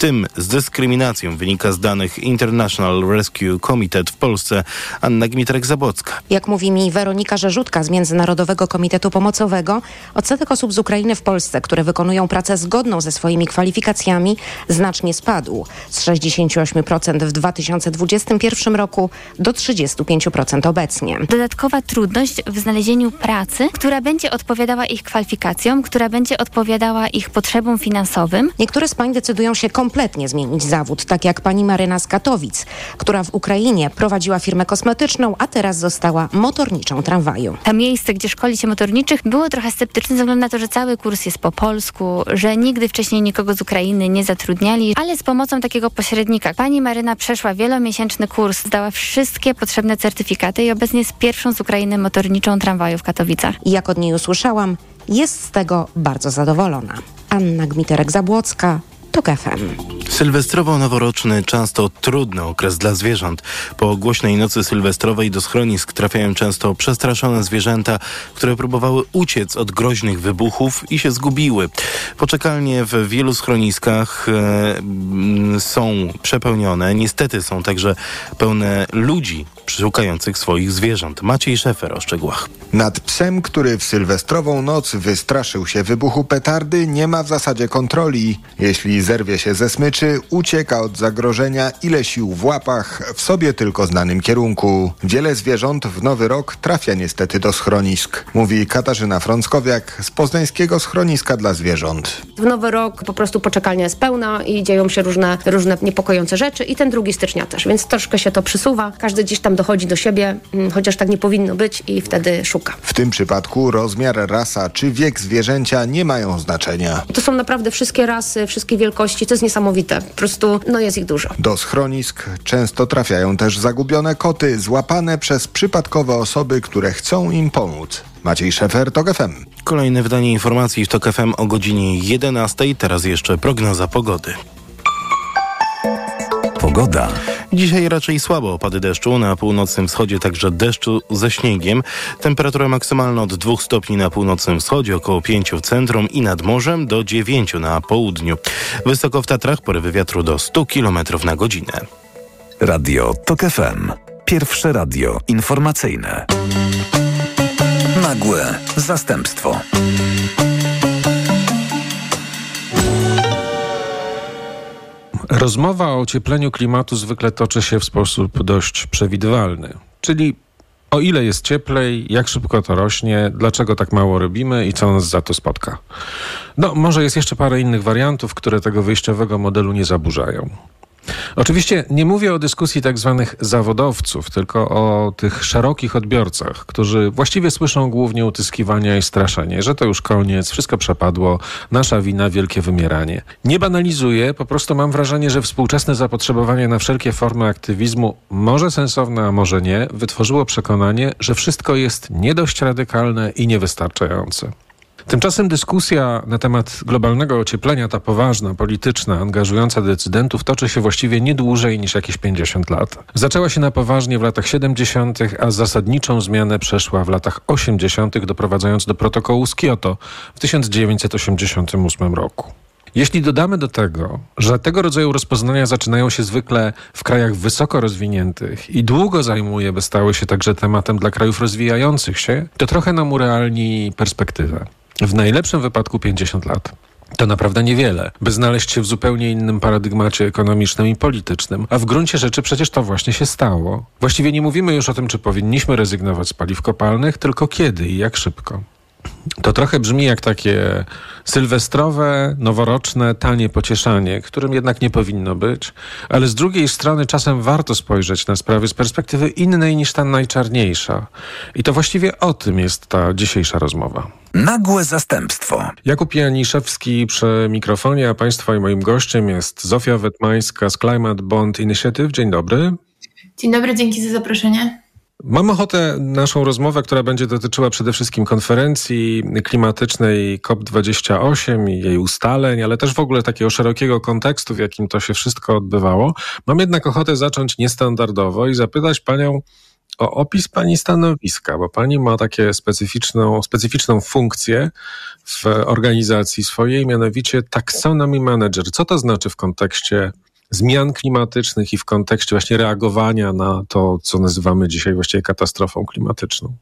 tym z dyskryminacją wynika z danych International Rescue Committee w Polsce. Anna Gmiterek-Zabłocka. Jak mówi mi Weronika Rzeżutka z Międzynarodowego Komitetu Pomocowego, odsetek osób z Ukrainy w Polsce, które wykonują pracę zgodną ze swoimi kwalifikacjami, znacznie spadł z 68% w 2021 roku do 35% obecnie. Dodatkowa trudność w znalezieniu pracy, która będzie odpowiadała ich kwalifikacjom, która będzie odpowiadała ich potrzebom finansowym. Niektóre z pań decydują się kompletnie zmienić zawód, tak jak pani Maryna z Katowic, która w Ukrainie prowadziła firmę kosmetyczną, a teraz została motorniczą tramwaju. To miejsce, gdzie szkoli się motorniczych, było trochę sceptyczne ze względu na to, że cały kurs jest po polsku, że nigdy wcześniej nikogo z Ukrainy nie zatrudniali, ale z pomocą takiego pośrednika. Pani Maryna przeszła wielomiesięczny kurs, zdała wszystkie potrzebne certyfikaty i obecnie jest pierwszą z Ukrainy motorniczą tramwaju w Katowicach. I jak od niej usłyszałam, jest z tego bardzo zadowolona. Anna Gmiterek-Zabłocka, TOK FM. Sylwestrowo-noworoczny często trudny okres dla zwierząt. Po głośnej nocy sylwestrowej do schronisk trafiają często przestraszone zwierzęta, które próbowały uciec od groźnych wybuchów i się zgubiły. Poczekalnie w wielu schroniskach e, są przepełnione. Niestety są także pełne ludzi szukających swoich zwierząt. Maciej Szefer o szczegółach. Nad psem, który w sylwestrową noc wystraszył się wybuchu petardy, nie ma w zasadzie kontroli. Jeśli zerwie się ze smyczy, ucieka od zagrożenia, ile sił w łapach, w sobie tylko znanym kierunku. Wiele zwierząt w nowy rok trafia niestety do schronisk, mówi Katarzyna Frąckowiak z poznańskiego schroniska dla zwierząt. W nowy rok po prostu poczekalnia jest pełna i dzieją się różne, różne niepokojące rzeczy i ten drugi stycznia też, więc troszkę się to przysuwa. Każdy gdzieś tam dochodzi do siebie, mm, chociaż tak nie powinno być i wtedy szuka. W tym przypadku rozmiar, rasa czy wiek zwierzęcia nie mają znaczenia. To są naprawdę wszystkie rasy, wszystkie wielkości, to jest niesamowite. Po prostu, no jest ich dużo. Do schronisk często trafiają też zagubione koty, złapane przez przypadkowe osoby, które chcą im pomóc. Maciej Szefer, TOK FM. Kolejne wydanie informacji w TOK FM o godzinie 11. Teraz jeszcze prognoza pogody. Pogoda. Dzisiaj raczej słabo opady deszczu, na północnym wschodzie także deszczu ze śniegiem. Temperatura maksymalna od 2 stopni na północnym wschodzie, około 5 w centrum i nad morzem do 9 na południu. Wysoko w Tatrach porywy wiatru do 100 km na godzinę. Radio TOK FM. Pierwsze radio informacyjne. Nagłe zastępstwo. Rozmowa o ociepleniu klimatu zwykle toczy się w sposób dość przewidywalny, czyli o ile jest cieplej, jak szybko to rośnie, dlaczego tak mało robimy i co nas za to spotka. No, może jest jeszcze parę innych wariantów, które tego wyjściowego modelu nie zaburzają. Oczywiście nie mówię o dyskusji tak zwanych zawodowców, tylko o tych szerokich odbiorcach, którzy właściwie słyszą głównie utyskiwania i straszenie, że to już koniec, wszystko przepadło, nasza wina, wielkie wymieranie. Nie banalizuję, po prostu mam wrażenie, że współczesne zapotrzebowanie na wszelkie formy aktywizmu, może sensowne, a może nie, wytworzyło przekonanie, że wszystko jest nie dość radykalne i niewystarczające. Tymczasem dyskusja na temat globalnego ocieplenia, ta poważna, polityczna, angażująca decydentów, toczy się właściwie nie dłużej niż jakieś 50 lat. Zaczęła się na poważnie w latach 70., a zasadniczą zmianę przeszła w latach 80., doprowadzając do protokołu z Kioto w 1988 roku. Jeśli dodamy do tego, że tego rodzaju rozpoznania zaczynają się zwykle w krajach wysoko rozwiniętych i długo zajmuje, by stały się także tematem dla krajów rozwijających się, to trochę nam urealni perspektywę. W najlepszym wypadku 50 lat. To naprawdę niewiele, by znaleźć się w zupełnie innym paradygmacie ekonomicznym i politycznym, a w gruncie rzeczy przecież to właśnie się stało. Właściwie nie mówimy już o tym, czy powinniśmy rezygnować z paliw kopalnych, tylko kiedy i jak szybko. To trochę brzmi jak takie sylwestrowe, noworoczne, tanie pocieszanie, którym jednak nie powinno być, ale z drugiej strony czasem warto spojrzeć na sprawy z perspektywy innej niż ta najczarniejsza. I to właściwie o tym jest ta dzisiejsza rozmowa. Nagłe zastępstwo. Jakub Janiszewski przy mikrofonie, a Państwa i moim gościem jest Zofia Wetmańska z Climate Bond Initiative. Dzień dobry. Dzień dobry, dzięki za zaproszenie. Mam ochotę naszą rozmowę, która będzie dotyczyła przede wszystkim konferencji klimatycznej COP28 i jej ustaleń, ale też w ogóle takiego szerokiego kontekstu, w jakim to się wszystko odbywało. Mam jednak ochotę zacząć niestandardowo i zapytać panią o opis pani stanowiska, bo pani ma takie specyficzną, specyficzną funkcję w organizacji swojej, mianowicie taxonomy manager. Co to znaczy w kontekście zmian klimatycznych i w kontekście właśnie reagowania na to, co nazywamy dzisiaj właściwie katastrofą klimatyczną?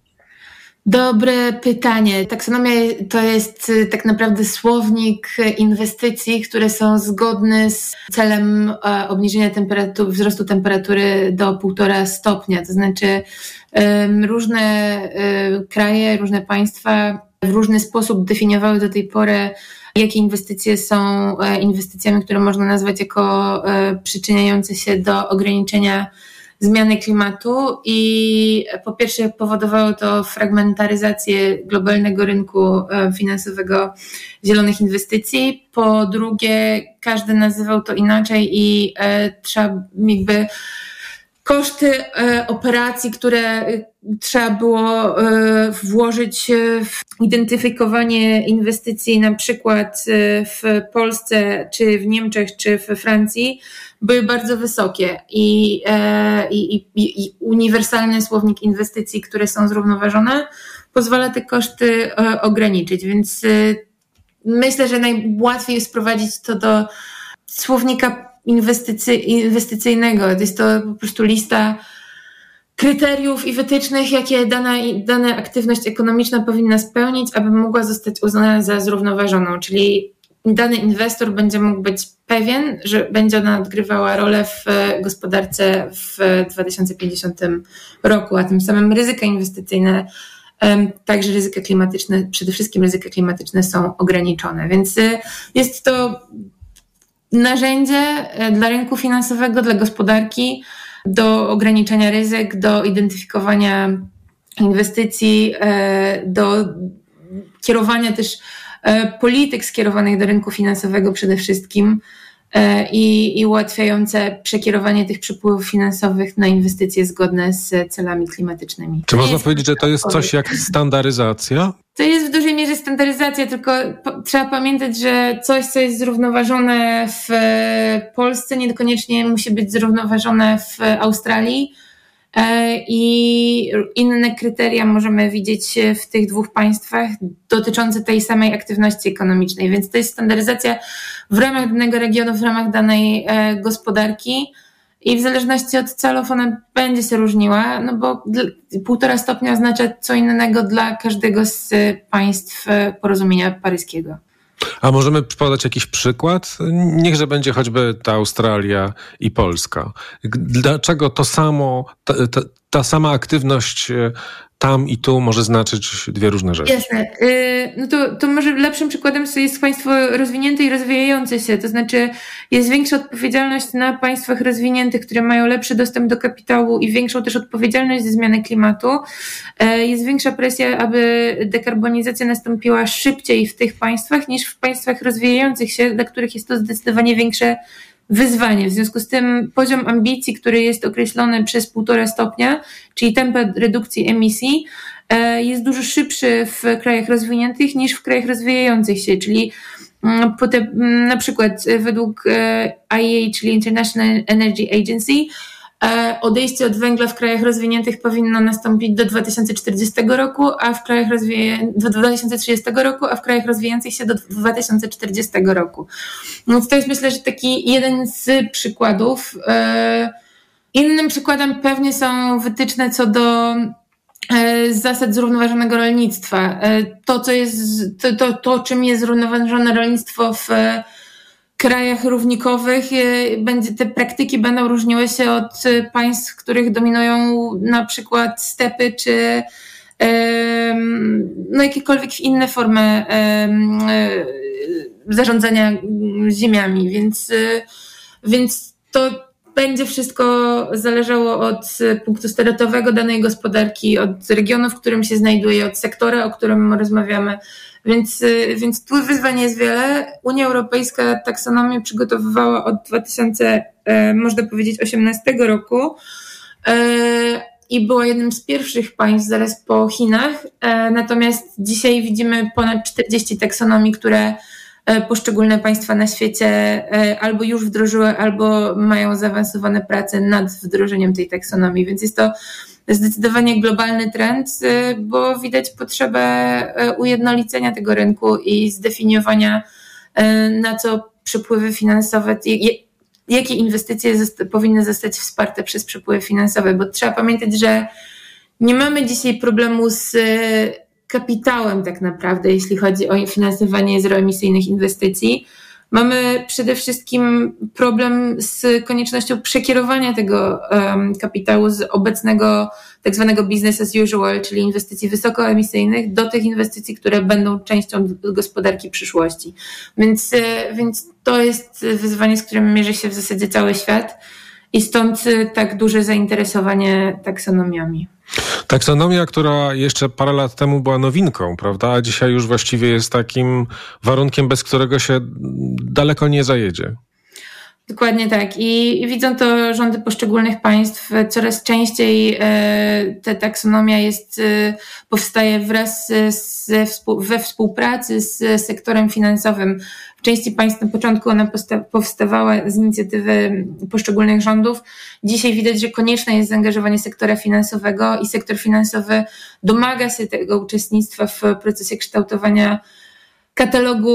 Dobre pytanie. Taksonomia to jest y, tak naprawdę słownik inwestycji, które są zgodne z celem e, obniżenia wzrostu temperatury do 1,5 stopnia. To znaczy różne e, kraje, różne państwa w różny sposób definiowały do tej pory, jakie inwestycje są e, inwestycjami, które można nazwać jako przyczyniające się do ograniczenia zmiany klimatu? I po pierwsze powodowało to fragmentaryzację globalnego rynku e, finansowego zielonych inwestycji, po drugie każdy nazywał to inaczej i e, trzeba jakby koszty e, operacji, które trzeba było włożyć w identyfikowanie inwestycji na przykład w Polsce, czy w Niemczech, czy w Francji, były bardzo wysokie i, e, i, i, i uniwersalny słownik inwestycji, które są zrównoważone, pozwala te koszty e, ograniczyć. Więc e, myślę, że najłatwiej jest sprowadzić to do słownika inwestycy, inwestycyjnego. Jest to po prostu lista kryteriów i wytycznych, jakie dana, dana aktywność ekonomiczna powinna spełnić, aby mogła zostać uznana za zrównoważoną. Czyli dany inwestor będzie mógł być pewien, że będzie ona odgrywała rolę w gospodarce w 2050 roku, a tym samym ryzyka inwestycyjne, także ryzyka klimatyczne, przede wszystkim ryzyka klimatyczne są ograniczone. Więc y, jest to narzędzie y, dla rynku finansowego, dla gospodarki do ograniczenia ryzyk, do identyfikowania inwestycji, y, do kierowania też E, polityk skierowanych do rynku finansowego przede wszystkim. e, i, i ułatwiające przekierowanie tych przepływów finansowych na inwestycje zgodne z celami klimatycznymi. Czy można powiedzieć, że to jest coś jak standaryzacja? To jest w dużej mierze standaryzacja, tylko po, trzeba pamiętać, że coś, co jest zrównoważone w Polsce, niekoniecznie musi być zrównoważone w Australii E, I inne kryteria możemy widzieć w tych dwóch państwach dotyczące tej samej aktywności ekonomicznej, więc to jest standaryzacja w ramach danego regionu, w ramach danej e, gospodarki. I w zależności od celów ona będzie się różniła, no bo półtora stopnia oznacza co innego dla każdego z państw porozumienia paryskiego. A możemy podać jakiś przykład? Niechże będzie choćby ta Australia i Polska. Dlaczego to samo, ta, ta, ta sama aktywność e, tam i tu może znaczyć dwie różne rzeczy. Jasne. Y, no to, to może lepszym przykładem jest państwo rozwinięte i rozwijające się. To znaczy jest większa odpowiedzialność na państwach rozwiniętych, które mają lepszy dostęp do kapitału i większą też odpowiedzialność za zmianę klimatu. E, jest większa presja, aby dekarbonizacja nastąpiła szybciej w tych państwach niż w państwach rozwijających się, dla których jest to zdecydowanie większe wyzwanie. W związku z tym poziom ambicji, który jest określony przez półtora stopnia, czyli tempo redukcji emisji, e, jest dużo szybszy w krajach rozwiniętych niż w krajach rozwijających się, czyli mm, mm, na przykład według e, IEA, czyli International Energy Agency, odejście od węgla w krajach rozwiniętych powinno nastąpić do 2040 roku, a w krajach rozwiję... do 2030 roku, a w krajach rozwijających się do 2040 roku. Więc to jest myślę, że taki jeden z przykładów. E, innym przykładem pewnie są wytyczne co do e, zasad zrównoważonego rolnictwa. To, co jest, to, to, to czym jest zrównoważone rolnictwo w krajach równikowych e, będzie, te praktyki będą różniły się od e, państw, w których dominują na przykład stepy czy no jakiekolwiek inne formy e, zarządzania ziemiami, więc, więc to będzie wszystko zależało od punktu startowego danej gospodarki, od regionu, w którym się znajduje, od sektora, o którym rozmawiamy. Więc, y, więc tu wyzwań jest wiele. Unia Europejska taksonomię przygotowywała od 2000, e, można powiedzieć, 18 roku e, i była jednym z pierwszych państw zaraz po Chinach. E, natomiast dzisiaj widzimy ponad 40 taksonomii, które poszczególne państwa na świecie albo już wdrożyły, albo mają zaawansowane prace nad wdrożeniem tej taksonomii, więc jest to zdecydowanie globalny trend, bo widać potrzebę ujednolicenia tego rynku i zdefiniowania, na co przepływy finansowe, jakie inwestycje powinny zostać wsparte przez przepływy finansowe, bo trzeba pamiętać, że nie mamy dzisiaj problemu z e, kapitałem tak naprawdę, jeśli chodzi o finansowanie zeroemisyjnych inwestycji. Mamy przede wszystkim problem z koniecznością przekierowania tego um, kapitału z obecnego tak zwanego business as usual, czyli inwestycji wysokoemisyjnych, do tych inwestycji, które będą częścią gospodarki przyszłości. Więc, e, więc to jest wyzwanie, z którym mierzy się w zasadzie cały świat i stąd tak duże zainteresowanie taksonomiami. Taksonomia, która jeszcze parę lat temu była nowinką, prawda? A dzisiaj już właściwie jest takim warunkiem, bez którego się daleko nie zajedzie. Dokładnie tak. I widzą to rządy poszczególnych państw. Coraz częściej e, ta taksonomia jest, e, powstaje wraz z, we współpracy z sektorem finansowym. W części państw na początku ona powstawała z inicjatywy poszczególnych rządów. Dzisiaj widać, że konieczne jest zaangażowanie sektora finansowego i sektor finansowy domaga się tego uczestnictwa w procesie kształtowania katalogu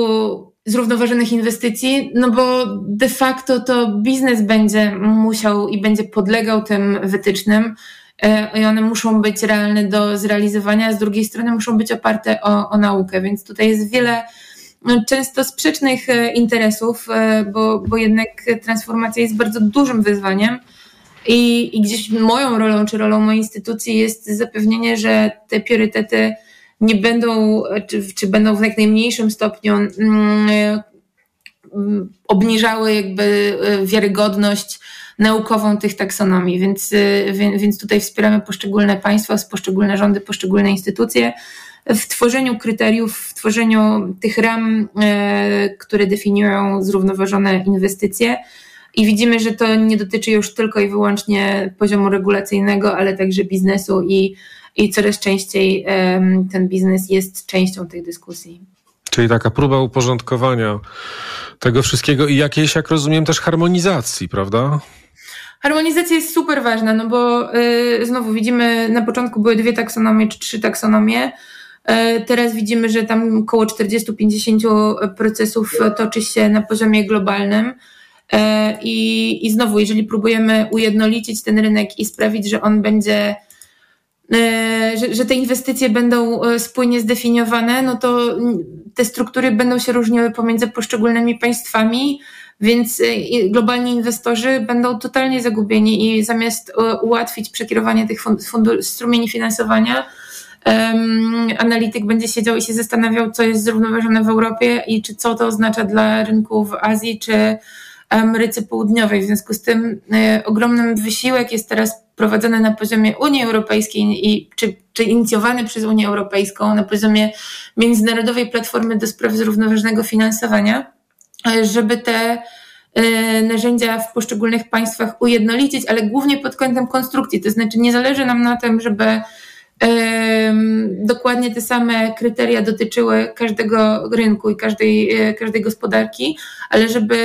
zrównoważonych inwestycji, no bo de facto to biznes będzie musiał i będzie podlegał tym wytycznym e, i one muszą być realne do zrealizowania, a z drugiej strony muszą być oparte o, o naukę, więc tutaj jest wiele często sprzecznych e, interesów, e, bo, bo jednak transformacja jest bardzo dużym wyzwaniem. I, I gdzieś moją rolą, czy rolą mojej instytucji jest zapewnienie, że te priorytety nie będą, czy, czy będą w jak najmniejszym stopniu mm, obniżały jakby e, wiarygodność naukową tych taksonomii, więc, więc tutaj wspieramy poszczególne państwa, poszczególne rządy, poszczególne instytucje w tworzeniu kryteriów, w tworzeniu tych ram, e, które definiują zrównoważone inwestycje. I widzimy, że to nie dotyczy już tylko i wyłącznie poziomu regulacyjnego, ale także biznesu i, i coraz częściej ten biznes jest częścią tych dyskusji. Czyli taka próba uporządkowania tego wszystkiego i jakiejś, jak rozumiem, też harmonizacji, prawda? Harmonizacja jest super ważna, no bo y, znowu widzimy, na początku były dwie taksonomie czy trzy taksonomie. E, teraz widzimy, że tam około 40-50 procesów toczy się na poziomie globalnym. E, I, I znowu, jeżeli próbujemy ujednolicić ten rynek i sprawić, że on będzie, e, że, że te inwestycje będą spójnie zdefiniowane, no to te struktury będą się różniły pomiędzy poszczególnymi państwami, więc globalni inwestorzy będą totalnie zagubieni i zamiast ułatwić przekierowanie tych strumieni finansowania, analityk będzie siedział i się zastanawiał, co jest zrównoważone w Europie i czy co to oznacza dla rynku w Azji czy Ameryce Południowej. W związku z tym y, ogromny wysiłek jest teraz prowadzony na poziomie Unii Europejskiej i czy, czy inicjowany przez Unię Europejską na poziomie Międzynarodowej Platformy do Spraw Zrównoważonego Finansowania, y, żeby te y, narzędzia w poszczególnych państwach ujednolicić, ale głównie pod kątem konstrukcji. To znaczy nie zależy nam na tym, żeby dokładnie te same kryteria dotyczyły każdego rynku i każdej, e, każdej gospodarki, ale żeby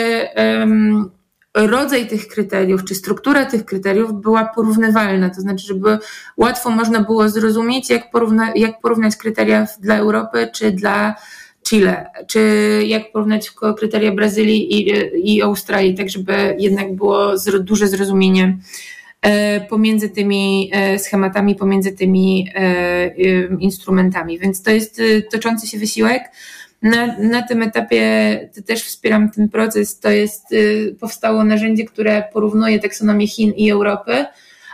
rodzaj tych kryteriów, czy struktura tych kryteriów była porównywalna, to znaczy, żeby łatwo można było zrozumieć, jak, porówna, jak porównać kryteria dla Europy, czy dla Chile, czy jak porównać kryteria Brazylii i, i Australii, tak żeby jednak było duże zrozumienie E, pomiędzy tymi e, schematami, pomiędzy tymi e, instrumentami. Więc to jest toczący się wysiłek. Na, na tym etapie też wspieram ten proces. To jest, powstało narzędzie, które porównuje taksonomię Chin i Europy,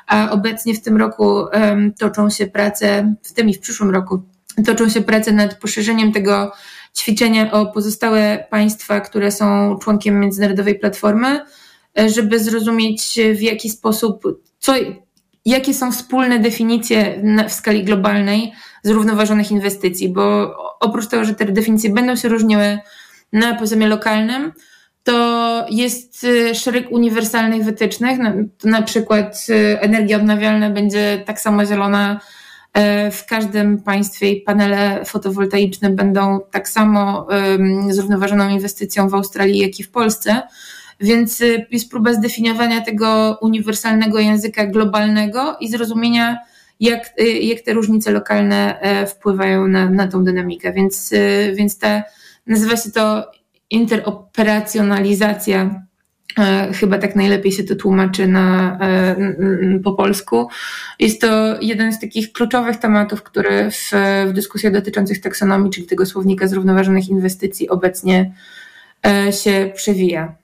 a obecnie w tym roku toczą się prace, w tym i w przyszłym roku, toczą się prace nad poszerzeniem tego ćwiczenia o pozostałe państwa, które są członkiem Międzynarodowej Platformy żeby zrozumieć w jaki sposób, co, jakie są wspólne definicje w skali globalnej zrównoważonych inwestycji, bo oprócz tego, że te definicje będą się różniły na poziomie lokalnym, to jest y, szereg uniwersalnych wytycznych, na, na przykład energia odnawialna będzie tak samo zielona w każdym państwie panele fotowoltaiczne będą tak samo zrównoważoną inwestycją w Australii, jak i w Polsce. Więc y, jest próba zdefiniowania tego uniwersalnego języka globalnego i zrozumienia, jak, y, jak te różnice lokalne e, wpływają na, na tą dynamikę. Więc, y, więc te, nazywa się to interoperacjonalizacja e, chyba tak najlepiej się to tłumaczy na, e, po polsku. Jest to jeden z takich kluczowych tematów, który w, w dyskusjach dotyczących taksonomii, czyli tego słownika zrównoważonych inwestycji obecnie się przewija.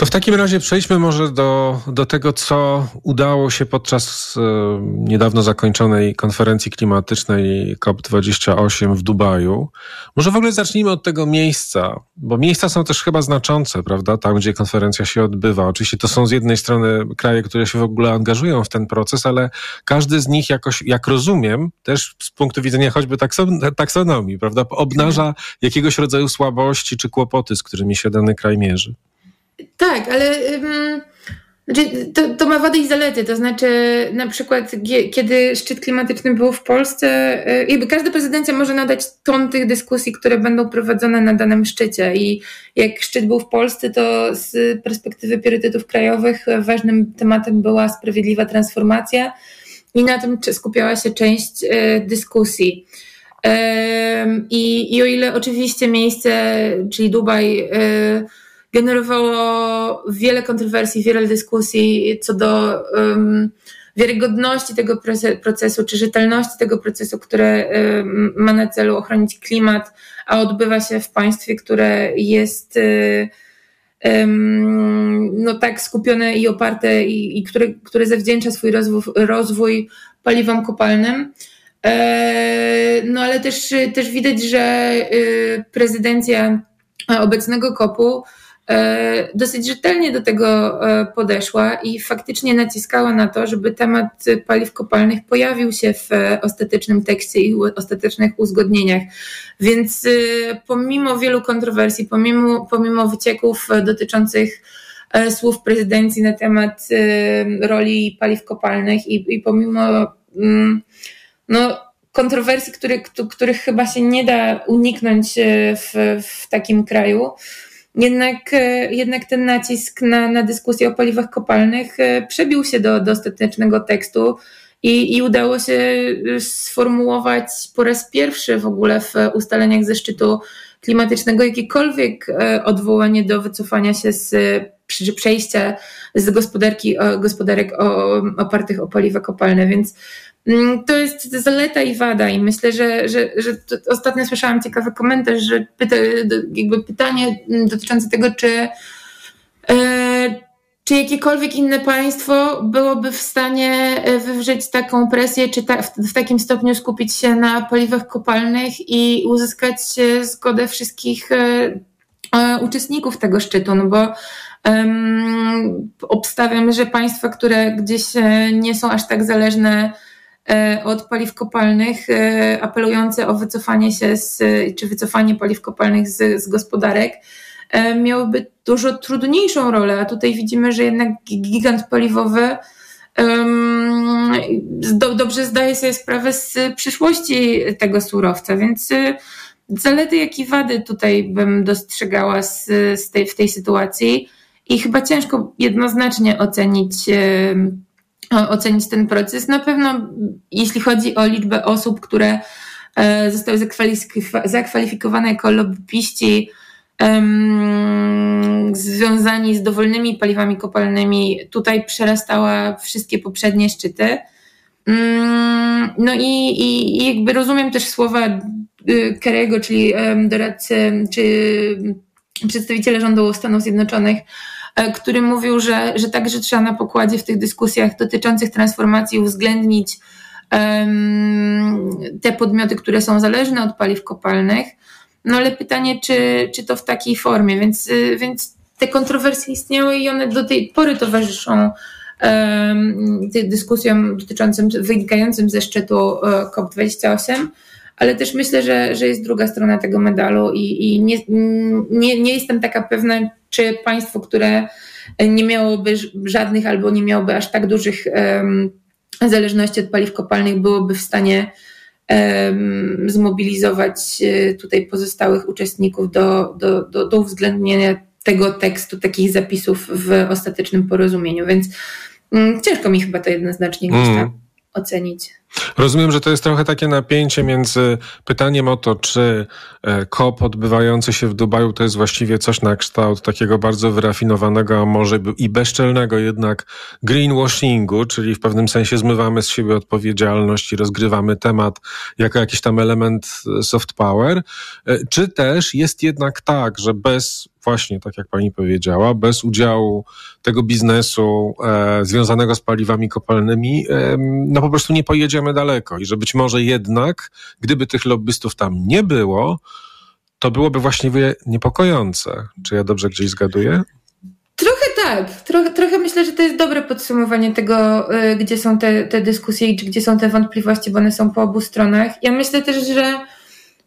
To w takim razie przejdźmy może do, do tego, co udało się podczas e, niedawno zakończonej konferencji klimatycznej COP28 w Dubaju. Może w ogóle zacznijmy od tego miejsca, bo miejsca są też chyba znaczące, prawda, tam gdzie konferencja się odbywa. Oczywiście to są z jednej strony kraje, które się w ogóle angażują w ten proces, ale każdy z nich jakoś, jak rozumiem, też z punktu widzenia choćby takson, taksonomii, prawda, obnaża jakiegoś rodzaju słabości czy kłopoty, z którymi się dany kraj mierzy. Tak, ale znaczy, to, to ma wady i zalety. To znaczy, na przykład, kiedy szczyt klimatyczny był w Polsce, y, jakby każda prezydencja może nadać ton tych dyskusji, które będą prowadzone na danym szczycie. I jak szczyt był w Polsce, to z perspektywy priorytetów krajowych ważnym tematem była sprawiedliwa transformacja i na tym skupiała się część y, dyskusji. I, I o ile oczywiście miejsce, czyli Dubaj, y, generowało wiele kontrowersji, wiele dyskusji co do um, wiarygodności tego procesu, czy rzetelności tego procesu, który um, ma na celu ochronić klimat, a odbywa się w państwie, które jest um, no tak skupione i oparte i, i które, które zawdzięcza swój rozwój, rozwój paliwom kopalnym. E, no ale też, też widać, że y, prezydencja obecnego kopu dosyć rzetelnie do tego e, podeszła i faktycznie naciskała na to, żeby temat paliw kopalnych pojawił się w ostatecznym tekście i ostatecznych uzgodnieniach. Więc e, pomimo wielu kontrowersji, pomimo, pomimo wycieków dotyczących słów prezydencji na temat roli paliw kopalnych i, i pomimo mm, no, kontrowersji, których, których chyba się nie da uniknąć w, w takim kraju, jednak, e, jednak ten nacisk na, na dyskusję o paliwach kopalnych e, przebił się do, do ostatecznego tekstu i, i udało się e, sformułować po raz pierwszy w ogóle w ustaleniach ze szczytu klimatycznego jakiekolwiek odwołanie do wycofania się z przejścia z gospodarki, gospodarek opartych o paliwa kopalne, więc Mm, to jest zaleta i wada i myślę, że, że, że ostatnio słyszałam ciekawy komentarz, że pyta, jakby pytanie dotyczące tego, czy, e, czy jakiekolwiek inne państwo byłoby w stanie e, wywrzeć taką presję, czy ta, w, w, takim stopniu skupić się na paliwach kopalnych i uzyskać zgodę wszystkich e, uczestników tego szczytu, no bo obstawiam, że państwa, które gdzieś nie są aż tak zależne E, od paliw kopalnych, e, apelujące o wycofanie się z, czy wycofanie paliw kopalnych z, z gospodarek, e, miałyby dużo trudniejszą rolę, a tutaj widzimy, że jednak gigant paliwowy um, do, dobrze zdaje sobie sprawę z przyszłości tego surowca, więc zalety, jak i wady tutaj bym dostrzegała z, z tej, w tej sytuacji i chyba ciężko jednoznacznie ocenić ocenić ten proces. Na pewno, jeśli chodzi o liczbę osób, które e, zostały zakwalifikowane jako lobbyści um, związani z dowolnymi paliwami kopalnymi, tutaj przerastała wszystkie poprzednie szczyty. Um, no i, i, jakby rozumiem też słowa y, Kerego, czyli doradcy, czy przedstawiciela rządu Stanów Zjednoczonych, E, który mówił, że, że także trzeba na pokładzie w tych dyskusjach dotyczących transformacji uwzględnić um, te podmioty, które są zależne od paliw kopalnych. No ale pytanie, czy, czy to w takiej formie, więc, y, więc te kontrowersje istniały i one do tej pory towarzyszą um, dyskusjom dotyczącym, wynikającym ze szczytu e, COP28 ale też myślę, że, że jest druga strona tego medalu i, i nie, nie, nie jestem taka pewna, czy państwo, które nie miałoby żadnych albo nie miałoby aż tak dużych um, zależności od paliw kopalnych byłoby w stanie zmobilizować e, tutaj pozostałych uczestników do, do, do, do uwzględnienia tego tekstu, takich zapisów w ostatecznym porozumieniu. Więc mm, ciężko mi chyba to jednoznacznie gdzieś tam mm. Ocenić. Rozumiem, że to jest trochę takie napięcie między pytaniem o to, czy COP odbywający się w Dubaju to jest właściwie coś na kształt takiego bardzo wyrafinowanego, a może i bezczelnego jednak greenwashingu, czyli w pewnym sensie zmywamy z siebie odpowiedzialność i rozgrywamy temat jako jakiś tam element soft power, e, czy też jest jednak tak, że bez właśnie, tak jak pani powiedziała, bez udziału tego biznesu e, związanego z paliwami kopalnymi, e, no po prostu nie pojedziemy daleko i że być może jednak, gdyby tych lobbystów tam nie było, to byłoby właściwie niepokojące. Czy ja dobrze gdzieś zgaduję? Trochę tak. Trochę, trochę myślę, że to jest dobre podsumowanie tego, y, gdzie są te, te dyskusje i gdzie są te wątpliwości, bo one są po obu stronach. Ja myślę też, że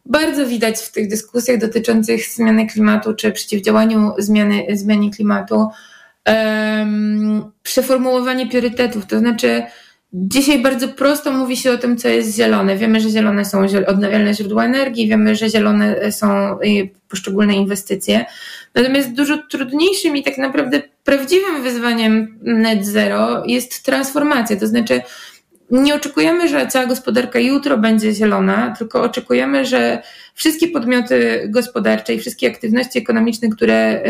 bardzo widać w tych dyskusjach dotyczących zmiany klimatu czy przeciwdziałaniu zmiany, zmianie klimatu um, przeformułowanie priorytetów. To znaczy, Dzisiaj bardzo prosto mówi się o tym, co jest zielone. Wiemy, że zielone są odnawialne źródła energii, wiemy, że zielone są y, poszczególne inwestycje. Natomiast dużo trudniejszym i tak naprawdę prawdziwym wyzwaniem net zero jest transformacja. To znaczy, nie oczekujemy, że cała gospodarka jutro będzie zielona, tylko oczekujemy, że wszystkie podmioty gospodarcze i wszystkie aktywności ekonomiczne, które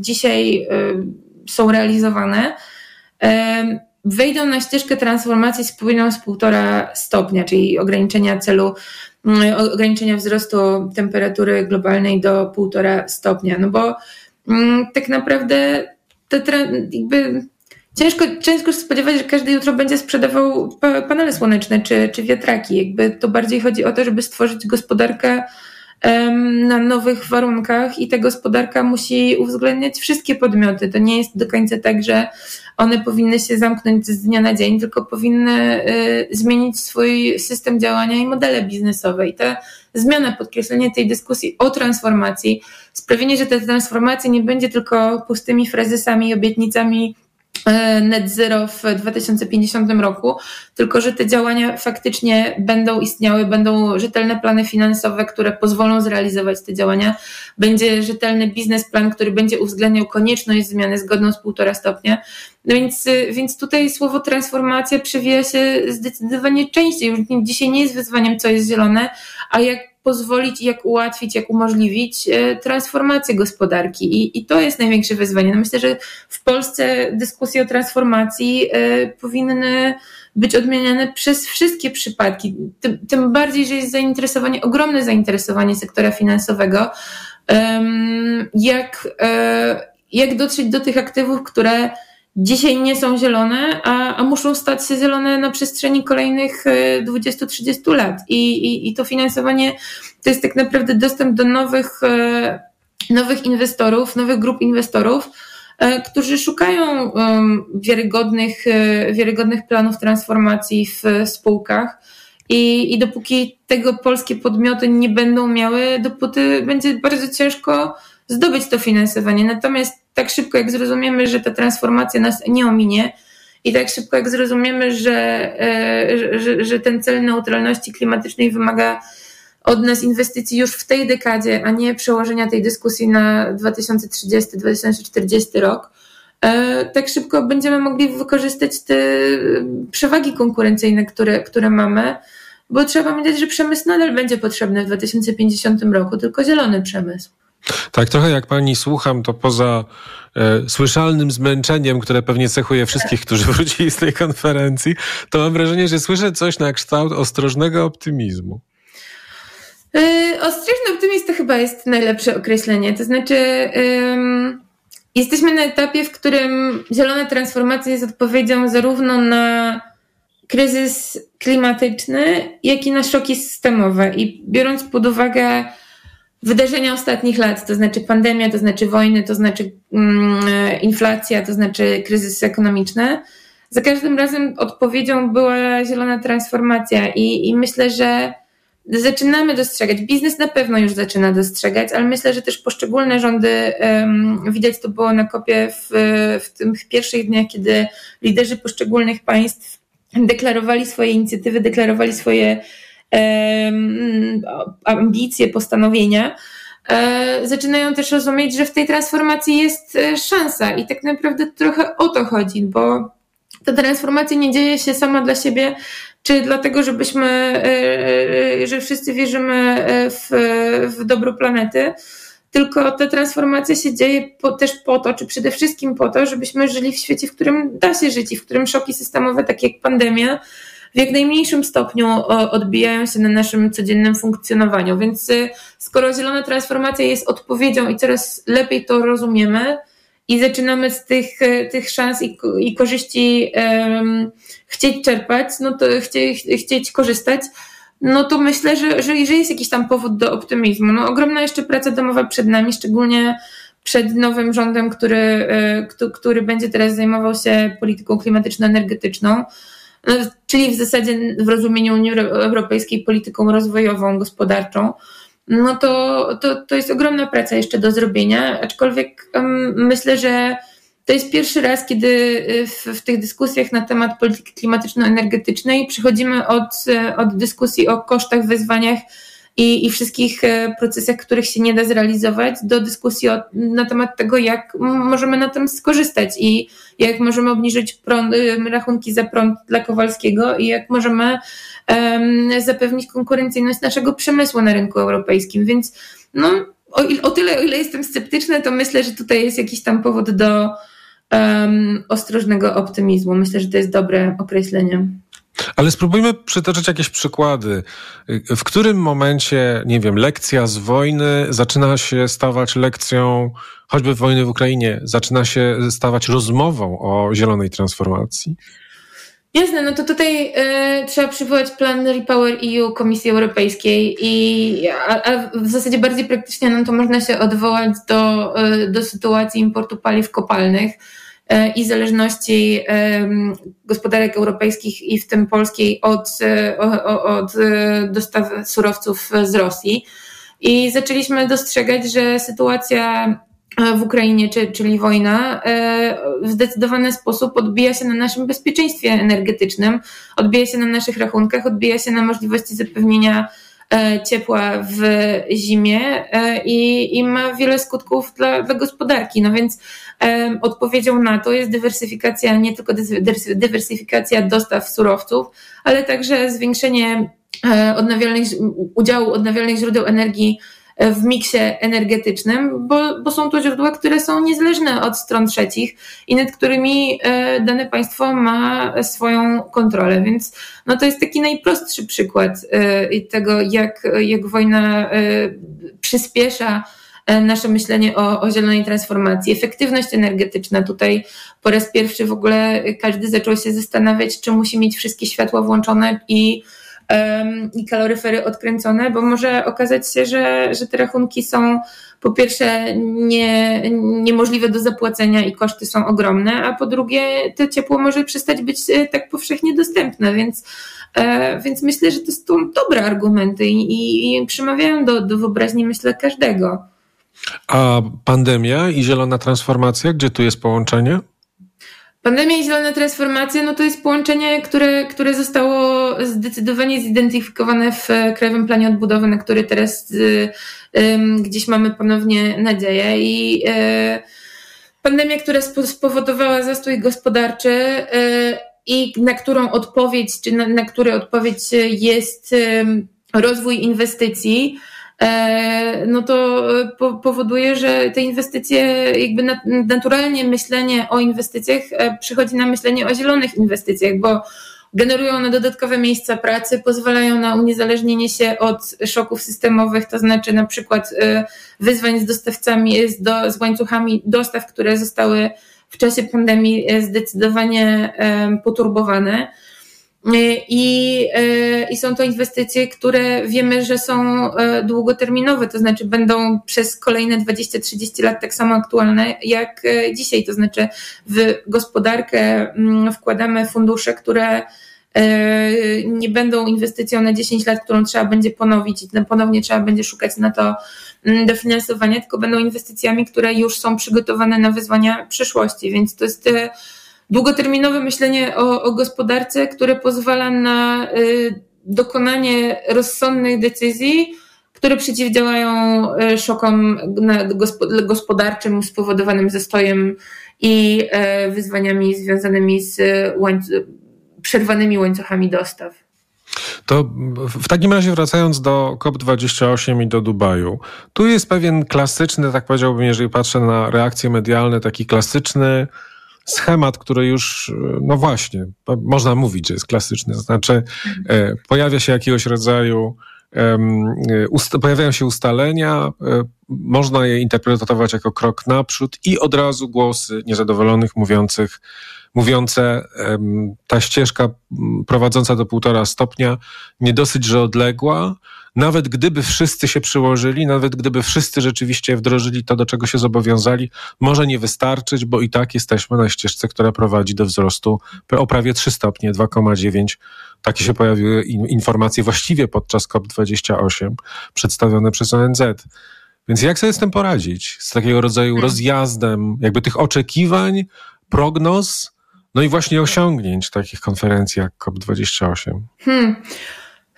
dzisiaj są realizowane, wejdą na ścieżkę transformacji spójną z półtora stopnia, czyli ograniczenia celu, mm, ograniczenia wzrostu temperatury globalnej do półtora stopnia. No bo mm, tak naprawdę te, jakby ciężko, ciężko spodziewać, że każdy jutro będzie sprzedawał panele słoneczne czy, czy wiatraki. Jakby to bardziej chodzi o to, żeby stworzyć gospodarkę na nowych warunkach i ta gospodarka musi uwzględniać wszystkie podmioty. To nie jest do końca tak, że one powinny się zamknąć z dnia na dzień, tylko powinny y, zmienić swój system działania i modele biznesowe. I ta zmiana, podkreślenie tej dyskusji o transformacji, sprawienie, że ta transformacja nie będzie tylko pustymi frazesami i obietnicami net zero w 2050 roku, tylko że te działania faktycznie będą istniały, będą rzetelne plany finansowe, które pozwolą zrealizować te działania, będzie rzetelny biznesplan, który będzie uwzględniał konieczność zmiany zgodną z półtora stopnia. No więc, więc tutaj słowo transformacja przewija się zdecydowanie częściej. Już dzisiaj nie jest wyzwaniem, co jest zielone, a jak pozwolić, jak ułatwić, jak umożliwić e, transformację gospodarki. I, i to jest największe wyzwanie. No myślę, że w Polsce dyskusje o transformacji y, powinny być odmieniane przez wszystkie przypadki. Tym, tym, bardziej, że jest zainteresowanie, ogromne zainteresowanie sektora finansowego. jak, y, jak dotrzeć do tych aktywów, które dzisiaj nie są zielone, a, a muszą stać się zielone na przestrzeni kolejnych 20-30 e, lat. I, i, I to finansowanie to jest tak naprawdę dostęp do nowych, e, nowych inwestorów, nowych grup inwestorów, e, którzy szukają wiarygodnych, wiarygodnych planów transformacji w spółkach. I, I dopóki tego polskie podmioty nie będą miały, dopóty będzie bardzo ciężko zdobyć to finansowanie. Natomiast tak szybko jak zrozumiemy, że ta transformacja nas nie ominie i tak szybko jak zrozumiemy, że, e, że, że ten cel neutralności klimatycznej wymaga od nas inwestycji już w tej dekadzie, a nie przełożenia tej dyskusji na 2030-2040 rok, e, tak szybko będziemy mogli wykorzystać te przewagi konkurencyjne, które, które mamy, bo trzeba pamiętać, że przemysł nadal będzie potrzebny w 2050 roku, tylko zielony przemysł. Tak, trochę jak pani słucham, to poza e, słyszalnym zmęczeniem, które pewnie cechuje wszystkich, którzy wrócili z tej konferencji, to mam wrażenie, że słyszę coś na kształt ostrożnego optymizmu. Yy, ostrożny optymizm to chyba jest najlepsze określenie. To znaczy, yy, jesteśmy na etapie, w którym zielona transformacja jest odpowiedzią zarówno na kryzys klimatyczny, jak i na szoki systemowe. I biorąc pod uwagę wydarzenia ostatnich lat, to znaczy pandemia, to znaczy wojny, to znaczy mm, inflacja, to znaczy kryzysy ekonomiczne. Za każdym razem odpowiedzią była zielona transformacja i, i myślę, że zaczynamy dostrzegać. Biznes na pewno już zaczyna dostrzegać, ale myślę, że też poszczególne rządy, um, widać to było na kopie w, w tych pierwszych dniach, kiedy liderzy poszczególnych państw deklarowali swoje inicjatywy, deklarowali swoje ambicje, postanowienia, e, zaczynają też rozumieć, że w tej transformacji jest e, szansa. I tak naprawdę trochę o to chodzi, bo ta transformacja nie dzieje się sama dla siebie, czy dlatego, żebyśmy, e, że wszyscy wierzymy w, w dobro planety, tylko ta transformacja się dzieje po, też po to, czy przede wszystkim po to, żebyśmy żyli w świecie, w którym da się żyć i w którym szoki systemowe, takie jak pandemia, w jak najmniejszym stopniu odbijają się na naszym codziennym funkcjonowaniu. Więc y, skoro zielona transformacja jest odpowiedzią i coraz lepiej to rozumiemy i zaczynamy z tych, y, tych szans i, i korzyści um, chcieć czerpać, no to chcieć, chcieć korzystać, no to myślę, że, że, że jest jakiś tam powód do optymizmu. No, ogromna jeszcze praca domowa przed nami, szczególnie przed nowym rządem, który, który będzie teraz zajmował się polityką klimatyczno-energetyczną. No, czyli w zasadzie w rozumieniu Unii Europejskiej polityką rozwojową, gospodarczą, no to, to, to jest ogromna praca jeszcze do zrobienia, aczkolwiek myślę, że to jest pierwszy raz, kiedy y, w, w tych dyskusjach na temat polityki klimatyczno-energetycznej przechodzimy od, od dyskusji o kosztach, wyzwaniach i, i wszystkich e, procesach, których się nie da zrealizować, do dyskusji o, na temat tego, jak możemy na tym skorzystać i jak możemy obniżyć prąd, y, rachunki za prąd dla Kowalskiego i jak możemy um, zapewnić konkurencyjność naszego przemysłu na rynku europejskim. Więc no, o, o tyle, o ile jestem sceptyczna, to myślę, że tutaj jest jakiś tam powód do um, ostrożnego optymizmu. Myślę, że to jest dobre określenie. Ale spróbujmy przytoczyć jakieś przykłady. W którym momencie, nie wiem, lekcja z wojny zaczyna się stawać lekcją, choćby wojny w Ukrainie, zaczyna się stawać rozmową o zielonej transformacji? Jasne, no to tutaj y, trzeba przywołać plan Repower EU Komisji Europejskiej i a, a, w zasadzie bardziej praktycznie no to można się odwołać do, y, do sytuacji importu paliw kopalnych i zależności gospodarek europejskich i w tym polskiej od, e, od e, dostaw surowców z Rosji. I zaczęliśmy dostrzegać, że sytuacja w Ukrainie, czyli wojna, w zdecydowany sposób odbija się na naszym bezpieczeństwie energetycznym, odbija się na naszych rachunkach, odbija się na możliwości zapewnienia ciepła w zimie i, i ma wiele skutków dla, dla gospodarki. No więc Odpowiedzią na to jest dywersyfikacja, nie tylko dywersyfikacja dostaw surowców, ale także zwiększenie e, odnawialnych, udziału odnawialnych źródeł energii e, w miksie energetycznym, bo, bo są to źródła, które są niezależne od stron trzecich i nad którymi e, dane państwo ma swoją kontrolę. Więc no to jest taki najprostszy przykład tego, jak, jak wojna przyspiesza E, nasze myślenie o, o zielonej transformacji. Efektywność energetyczna. Tutaj po raz pierwszy w ogóle każdy zaczął się zastanawiać, czy musi mieć wszystkie światła włączone i i kaloryfery odkręcone, bo może okazać się, że, że te rachunki są po pierwsze nie, niemożliwe do zapłacenia i koszty są ogromne, a po drugie to ciepło może przestać być e, tak powszechnie dostępne, więc, e, więc myślę, że to są dobre argumenty i, i przemawiają do, do wyobraźni, myślę, każdego. A pandemia i zielona transformacja, gdzie tu jest połączenie? Pandemia i zielona transformacja, no to jest połączenie, które, które zostało zdecydowanie zidentyfikowane w Krajowym Planie Odbudowy, na który teraz y, y, gdzieś mamy ponownie nadzieję. I y, pandemia, która spowodowała zastój gospodarczy i na którą odpowiedź, czy na, na który odpowiedź jest rozwój inwestycji, E, no to e, powoduje, że te inwestycje, jakby naturalnie myślenie o inwestycjach e, przychodzi na myślenie o zielonych inwestycjach, bo generują one dodatkowe miejsca pracy, pozwalają na uniezależnienie się od szoków systemowych, to znaczy na przykład wyzwań z dostawcami, z, do, z łańcuchami dostaw, które zostały w czasie pandemii zdecydowanie poturbowane. I, e, I są to inwestycje, które wiemy, że są e, długoterminowe, to znaczy będą przez kolejne 20-30 lat tak samo aktualne jak dzisiaj. To znaczy w gospodarkę mm, wkładamy fundusze, które nie będą inwestycją na 10 lat, którą trzeba będzie ponowić i ponownie trzeba będzie szukać na to mm, dofinansowania, tylko będą inwestycjami, które już są przygotowane na wyzwania przyszłości, więc to jest długoterminowe myślenie o, o gospodarce, które pozwala na y, dokonanie rozsądnych decyzji, które przeciwdziałają y, szokom gospodarczym spowodowanym zastojem i y, wyzwaniami związanymi z przerwanymi łańcuchami dostaw. To w takim razie wracając do COP28 i do Dubaju, tu jest pewien klasyczny, tak powiedziałbym, jeżeli patrzę na reakcje medialne, taki klasyczny schemat, który już, no właśnie, można mówić, że jest klasyczny. To znaczy, e, pojawia się jakiegoś rodzaju, e, pojawiają się ustalenia, e, można je interpretować jako krok naprzód i od razu głosy niezadowolonych mówiących, mówiące ta ścieżka prowadząca do półtora stopnia nie dosyć, że odległa, nawet gdyby wszyscy się przyłożyli, nawet gdyby wszyscy rzeczywiście wdrożyli to, do czego się zobowiązali, może nie wystarczyć, bo i tak jesteśmy na ścieżce, która prowadzi do wzrostu o prawie 3 stopnie, 2,9. Takie się pojawiły informacje właściwie podczas COP28 przedstawione przez ONZ. Więc jak sobie z tym poradzić? Z takiego rodzaju rozjazdem, jakby tych oczekiwań, prognoz, no i właśnie osiągnięć takich konferencji jak COP28. Hmm.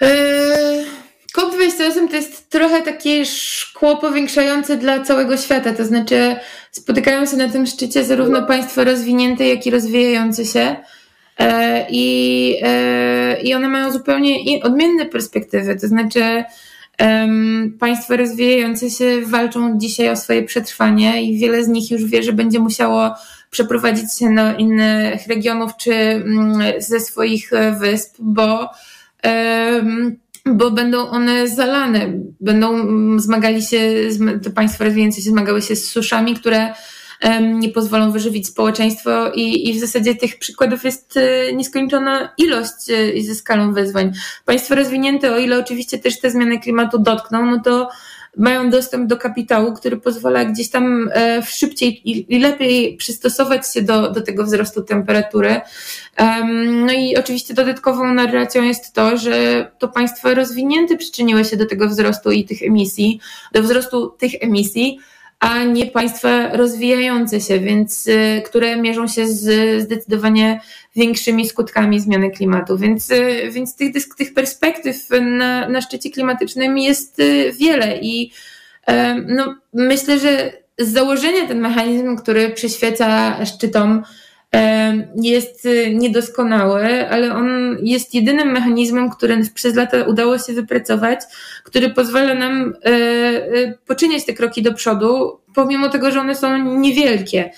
Yy, COP28 to jest trochę takie szkło powiększające dla całego świata, to znaczy spotykają się na tym szczycie zarówno państwa rozwinięte, jak i rozwijające się. E, I, e, I one mają zupełnie odmienne perspektywy. To znaczy, państwa rozwijające się walczą dzisiaj o swoje przetrwanie i wiele z nich już wie, że będzie musiało przeprowadzić się do innych regionów czy mm, ze swoich e, wysp, bo bo będą one zalane, będą mm, zmagali się, te państwa rozwijające się zmagały się z suszami, które nie pozwolą wyżywić społeczeństwo i, i w zasadzie tych przykładów jest e, nieskończona ilość e, ze skalą wyzwań. Państwa rozwinięte, o ile oczywiście też te zmiany klimatu dotkną, no to mają dostęp do kapitału, który pozwala gdzieś tam e, szybciej i lepiej przystosować się do, do tego wzrostu temperatury. No i oczywiście dodatkową narracją jest to, że to państwa rozwinięte przyczyniły się do tego wzrostu i tych emisji, do wzrostu tych emisji, a nie państwa rozwijające się, więc y, które mierzą się z zdecydowanie większymi skutkami zmiany klimatu. Więc, y, więc tych, tych perspektyw na, na szczycie klimatycznym jest y, wiele i no, myślę, że z założenia ten mechanizm, który przyświeca szczytom, jest y, niedoskonały, ale on jest jedynym mechanizmem, który przez lata udało się wypracować, który pozwala nam e, e, poczyniać te kroki do przodu, pomimo tego, że one są niewielkie.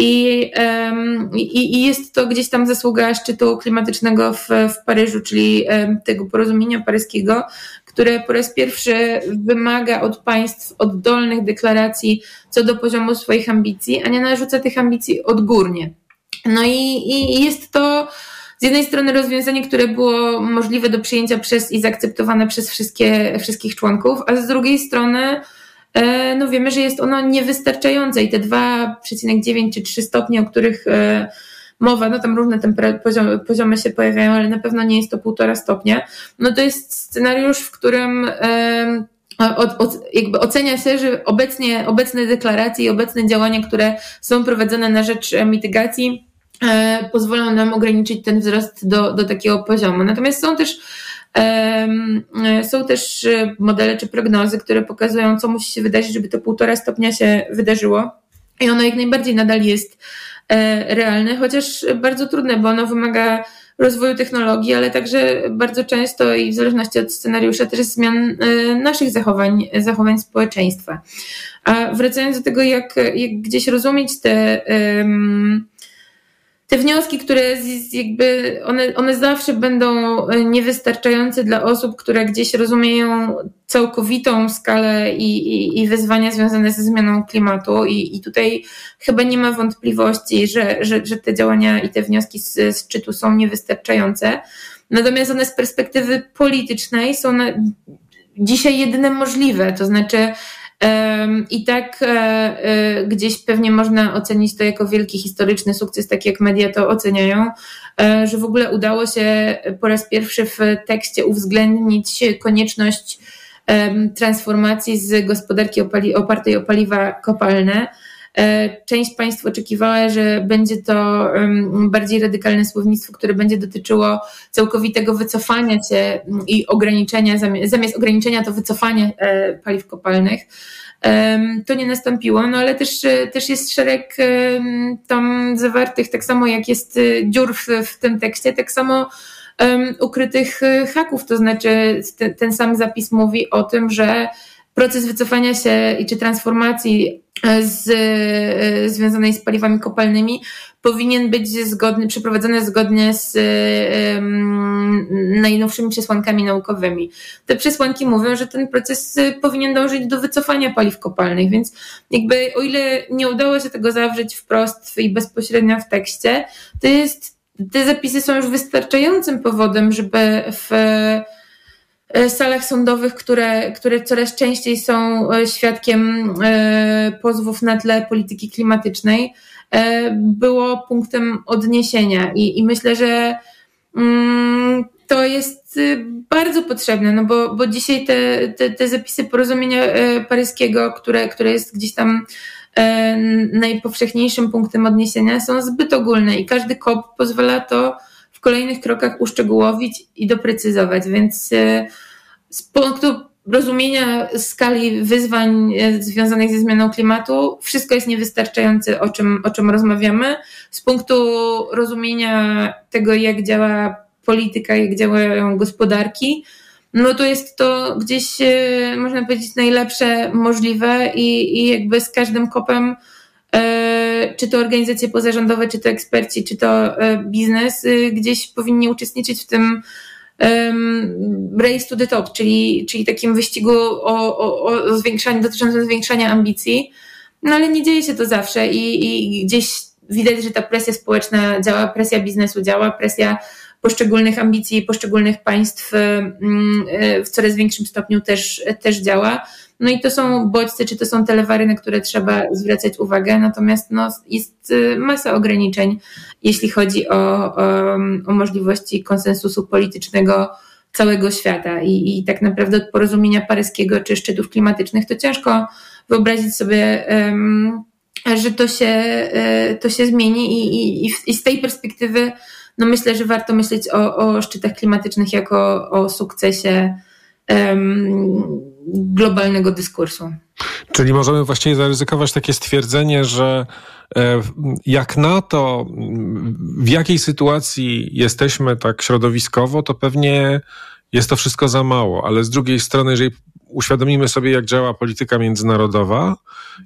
I, i, I, jest to gdzieś tam zasługa szczytu klimatycznego w, w Paryżu, czyli tego porozumienia paryskiego, które po raz pierwszy wymaga od państw oddolnych deklaracji co do poziomu swoich ambicji, a nie narzuca tych ambicji odgórnie. No i, i jest to z jednej strony rozwiązanie, które było możliwe do przyjęcia przez i zaakceptowane przez wszystkie, wszystkich członków, a z drugiej strony e, no wiemy, że jest ono niewystarczające i te 2,9 czy 3 stopnie, o których e, mowa, no tam różne poziomy, poziomy się pojawiają, ale na pewno nie jest to półtora stopnia, no to jest scenariusz, w którym od, od, jakby ocenia się, że obecnie, obecne deklaracje i obecne działania, które są prowadzone na rzecz mitygacji, E, pozwolą nam ograniczyć ten wzrost do, do takiego poziomu. Natomiast są też e, są też modele czy prognozy, które pokazują, co musi się wydarzyć, żeby to półtora stopnia się wydarzyło. I ono jak najbardziej nadal jest e, realne, chociaż bardzo trudne, bo ono wymaga rozwoju technologii, ale także bardzo często i w zależności od scenariusza też zmian naszych zachowań, zachowań społeczeństwa. A wracając do tego, jak, jak gdzieś rozumieć te um, te wnioski, które jakby one, one zawsze będą e, niewystarczające dla osób, które gdzieś rozumieją całkowitą skalę i, i, i wyzwania związane ze zmianą klimatu. I, i tutaj chyba nie ma wątpliwości, że, że, że te działania i te wnioski z, z szczytu są niewystarczające. Natomiast one z perspektywy politycznej są na, dzisiaj jedyne możliwe. To znaczy, i tak e, e, gdzieś pewnie można ocenić to jako wielki historyczny sukces, tak jak media to oceniają, e, że w ogóle udało się po raz pierwszy w tekście uwzględnić konieczność transformacji z gospodarki opartej o paliwa kopalne Część państw oczekiwała, że będzie to bardziej radykalne słownictwo, które będzie dotyczyło całkowitego wycofania się i ograniczenia, zamiast ograniczenia to wycofanie paliw kopalnych. To nie nastąpiło, no ale też, też jest szereg tam zawartych, tak samo jak jest y, dziur w, w tym tekście, tak samo ukrytych haków, to znaczy ten, ten sam zapis mówi o tym, że proces wycofania się i czy transformacji e, z, e, związanej z paliwami kopalnymi powinien być zgodny, przeprowadzony zgodnie z um, najnowszymi przesłankami naukowymi. Te przesłanki mówią, że ten proces powinien dążyć do wycofania paliw kopalnych, więc jakby o ile nie udało się tego zawrzeć wprost i bezpośrednio w tekście, to jest te zapisy są już wystarczającym powodem, żeby w salach sądowych, które, które coraz częściej są e, świadkiem e, pozwów na tle polityki klimatycznej, było punktem odniesienia. I, i myślę, że mm, to jest bardzo potrzebne, no bo, bo dzisiaj te, te, te zapisy porozumienia paryskiego, które, które jest gdzieś tam najpowszechniejszym punktem odniesienia, są zbyt ogólne i każdy kop pozwala to w kolejnych krokach uszczegółowić i doprecyzować, więc e, z punktu rozumienia skali wyzwań e, związanych ze zmianą klimatu, wszystko jest niewystarczające, o czym, o czym rozmawiamy. Z punktu rozumienia tego, jak działa polityka, jak działają gospodarki, no to jest to gdzieś, e, można powiedzieć, najlepsze możliwe i, i jakby z każdym kopem E, czy to organizacje pozarządowe, czy to eksperci, czy to e, biznes, y, gdzieś powinni uczestniczyć w tym race to the top, czyli, czyli takim wyścigu o, o, o zwiększanie, dotyczącym zwiększania ambicji. No ale nie dzieje się to zawsze i, i gdzieś widać, że ta presja społeczna działa, presja biznesu działa, presja poszczególnych ambicji poszczególnych państw y, w coraz większym stopniu też, też działa. No i to są bodźce, czy to są telewary, na które trzeba zwracać uwagę, natomiast no, jest y, masa ograniczeń, jeśli chodzi o, o, o możliwości konsensusu politycznego całego świata. I, i tak naprawdę od porozumienia paryskiego czy szczytów klimatycznych to ciężko wyobrazić sobie, um, że to się, y, to się zmieni. I, i, i z tej perspektywy no myślę, że warto myśleć o, o szczytach klimatycznych jako o sukcesie globalnego dyskursu. Czyli możemy właściwie zaryzykować takie stwierdzenie, że e, jak na to, w jakiej sytuacji jesteśmy tak środowiskowo, to pewnie jest to wszystko za mało, ale z drugiej strony, jeżeli uświadomimy sobie, jak działa polityka międzynarodowa,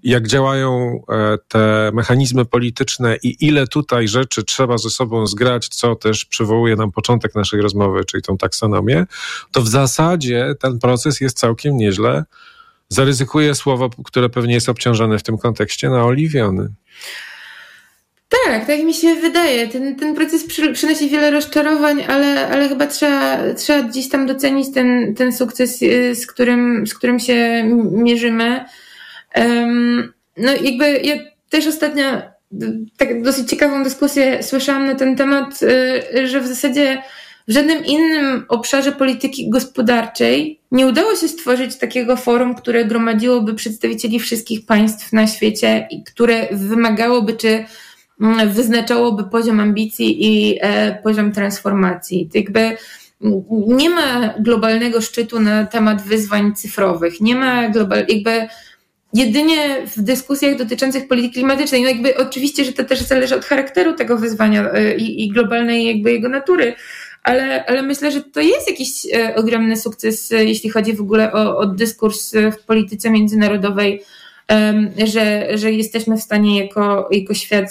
jak działają e, te mechanizmy polityczne i ile tutaj rzeczy trzeba ze sobą zgrać, co też przywołuje nam początek naszej rozmowy, czyli tą taksonomię, to w zasadzie ten proces jest całkiem nieźle. Zaryzykuję słowo, które pewnie jest obciążone w tym kontekście, naoliwiony. Tak, tak mi się wydaje. Ten, ten proces przy, przynosi wiele rozczarowań, ale, ale chyba trzeba, trzeba gdzieś tam docenić ten, ten sukces, y, z którym, z którym się mierzymy. Um, no jakby ja też ostatnio tak dosyć ciekawą dyskusję słyszałam na ten temat, y, że w zasadzie w żadnym innym obszarze polityki gospodarczej nie udało się stworzyć takiego forum, które gromadziłoby przedstawicieli wszystkich państw na świecie i które wymagałoby czy wyznaczałoby poziom ambicji i e, poziom transformacji. Jakby nie ma globalnego szczytu na temat wyzwań cyfrowych, nie ma global, jakby jedynie w dyskusjach dotyczących polityki klimatycznej, no jakby oczywiście, że to też zależy od charakteru tego wyzwania e, i, i globalnej jakby jego natury, ale, ale myślę, że to jest jakiś e, ogromny sukces, jeśli chodzi w ogóle o, o dyskurs w polityce międzynarodowej, że, że jesteśmy w stanie jako, jako świat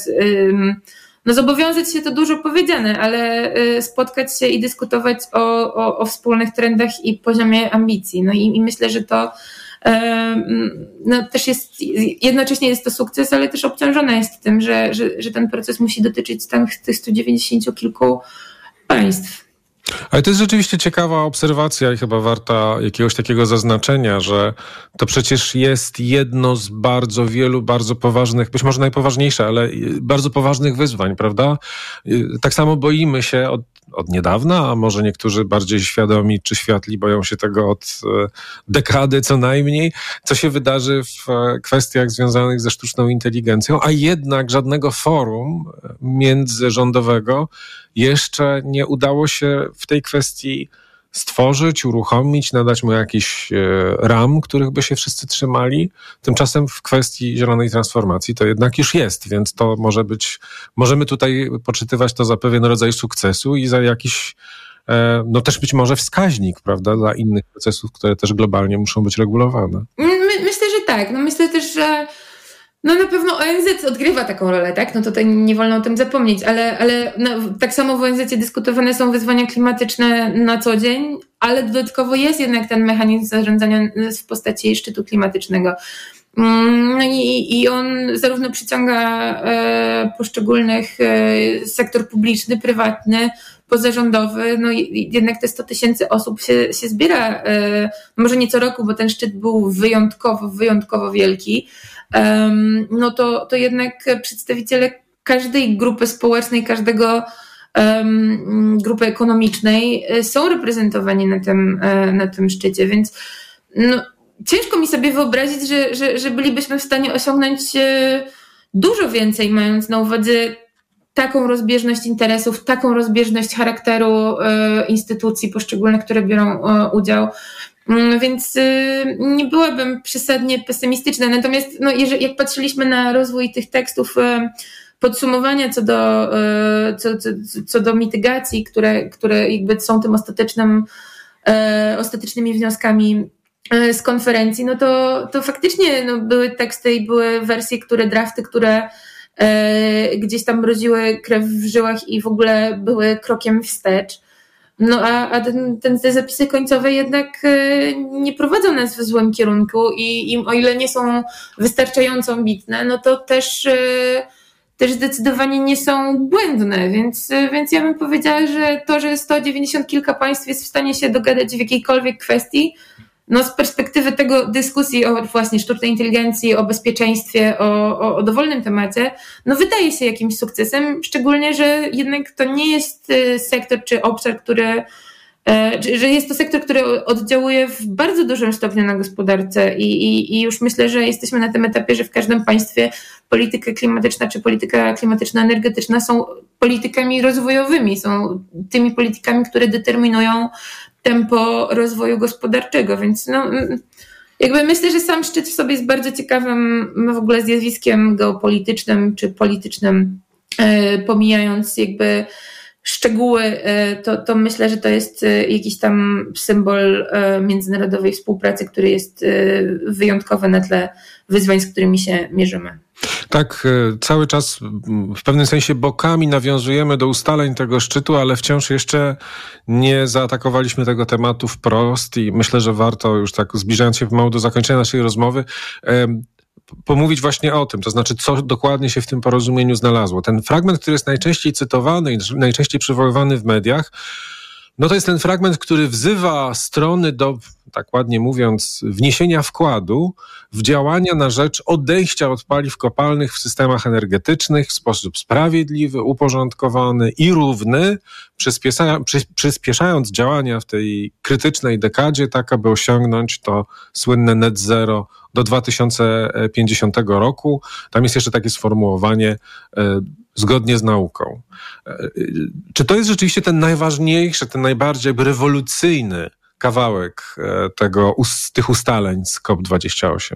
no zobowiązać się to dużo powiedziane, ale y, spotkać się i dyskutować o, o, o wspólnych trendach i poziomie ambicji. No i, i myślę, że to no, też jest, jednocześnie jest to sukces, ale też obciążona jest tym, że, że, że ten proces musi dotyczyć tam tych 190 kilku państw. Ale to jest rzeczywiście ciekawa obserwacja i chyba warta jakiegoś takiego zaznaczenia, że to przecież jest jedno z bardzo wielu, bardzo poważnych, być może najpoważniejsze, ale bardzo poważnych wyzwań, prawda? Tak samo boimy się od, od niedawna, a może niektórzy bardziej świadomi czy światli boją się tego od e, dekady co najmniej, co się wydarzy w e, kwestiach związanych ze sztuczną inteligencją, a jednak żadnego forum międzyrządowego jeszcze nie udało się w tej kwestii stworzyć, uruchomić, nadać mu jakiś e, ram, których by się wszyscy trzymali. Tymczasem w kwestii zielonej transformacji to jednak już jest, więc to może być, możemy tutaj poczytywać to za pewien rodzaj sukcesu i za jakiś e, no też być może wskaźnik, prawda, dla innych procesów, które też globalnie muszą być regulowane. My, myślę, że tak. No myślę też, że no na pewno ONZ odgrywa taką rolę, tak? No tutaj nie wolno o tym zapomnieć, ale, ale no, tak samo w ONZ dyskutowane są wyzwania klimatyczne na co dzień, ale dodatkowo jest jednak ten mechanizm zarządzania w postaci szczytu klimatycznego. Mm, no i, i on zarówno przyciąga e, poszczególnych e, sektor publiczny, prywatny, pozarządowy, no jednak te 100 tysięcy osób się, się zbiera, e, może nie co roku, bo ten szczyt był wyjątkowo, wyjątkowo wielki, no to, to jednak przedstawiciele każdej grupy społecznej, każdego grupy ekonomicznej e, są reprezentowani na tym, e, na tym szczycie, więc no, ciężko mi sobie wyobrazić, że, że, że bylibyśmy w stanie osiągnąć e, dużo więcej, mając na uwadze taką rozbieżność interesów, taką rozbieżność charakteru instytucji poszczególnych, które biorą udział. Mm, więc y, nie byłabym przesadnie pesymistyczna. Natomiast no, jeżeli, jak patrzyliśmy na rozwój tych tekstów, y, podsumowania co do, co, co, co do mitygacji, które, które jakby są tym ostatecznym, ostatecznymi wnioskami z konferencji, no to, to faktycznie no, były teksty i były wersje, które, drafty, które gdzieś tam mroziły krew w żyłach i w ogóle były krokiem wstecz. No a, a ten, ten, te zapisy końcowe jednak e, nie prowadzą nas w złym kierunku i, i o ile nie są wystarczająco ambitne, no to też, e, też zdecydowanie nie są błędne, więc, e, więc ja bym powiedziała, że to, że 190 kilka państw jest w stanie się dogadać w jakiejkolwiek kwestii, no z perspektywy tego dyskusji o właśnie sztucznej inteligencji, o bezpieczeństwie, o, o, o dowolnym temacie, no wydaje się jakimś sukcesem, szczególnie, że jednak to nie jest y, sektor czy obszar, który e, że jest to sektor, który oddziałuje w bardzo dużym stopniu na gospodarce i, i, i, już myślę, że jesteśmy na tym etapie, że w każdym państwie polityka klimatyczna czy polityka klimatyczno-energetyczna są politykami rozwojowymi, są tymi politykami, które determinują tempo rozwoju gospodarczego, więc no, jakby myślę, że sam szczyt w sobie jest bardzo ciekawym w ogóle zjawiskiem geopolitycznym czy politycznym, e, pomijając jakby szczegóły, e, to, to myślę, że to jest e, jakiś tam symbol międzynarodowej współpracy, który jest wyjątkowy na tle wyzwań, z którymi się mierzymy. Tak, e, cały czas w pewnym sensie bokami nawiązujemy do ustaleń tego szczytu, ale wciąż jeszcze nie zaatakowaliśmy tego tematu wprost i myślę, że warto już tak zbliżając się pomału do zakończenia naszej rozmowy, pomówić właśnie o tym, to znaczy, co dokładnie się w tym porozumieniu znalazło. Ten fragment, który jest najczęściej cytowany i najczęściej przywoływany w mediach, no to jest ten fragment, który wzywa strony do, tak ładnie mówiąc, wniesienia wkładu w działania na rzecz odejścia od paliw kopalnych w systemach energetycznych w sposób sprawiedliwy, uporządkowany i równy, przyspieszając działania w tej krytycznej dekadzie, tak aby osiągnąć to słynne net zero do 2050 roku. Tam jest jeszcze takie sformułowanie e, zgodnie z nauką. E, czy to jest rzeczywiście ten najważniejszy, ten najbardziej rewolucyjny kawałek e, tego, tych ustaleń z COP28?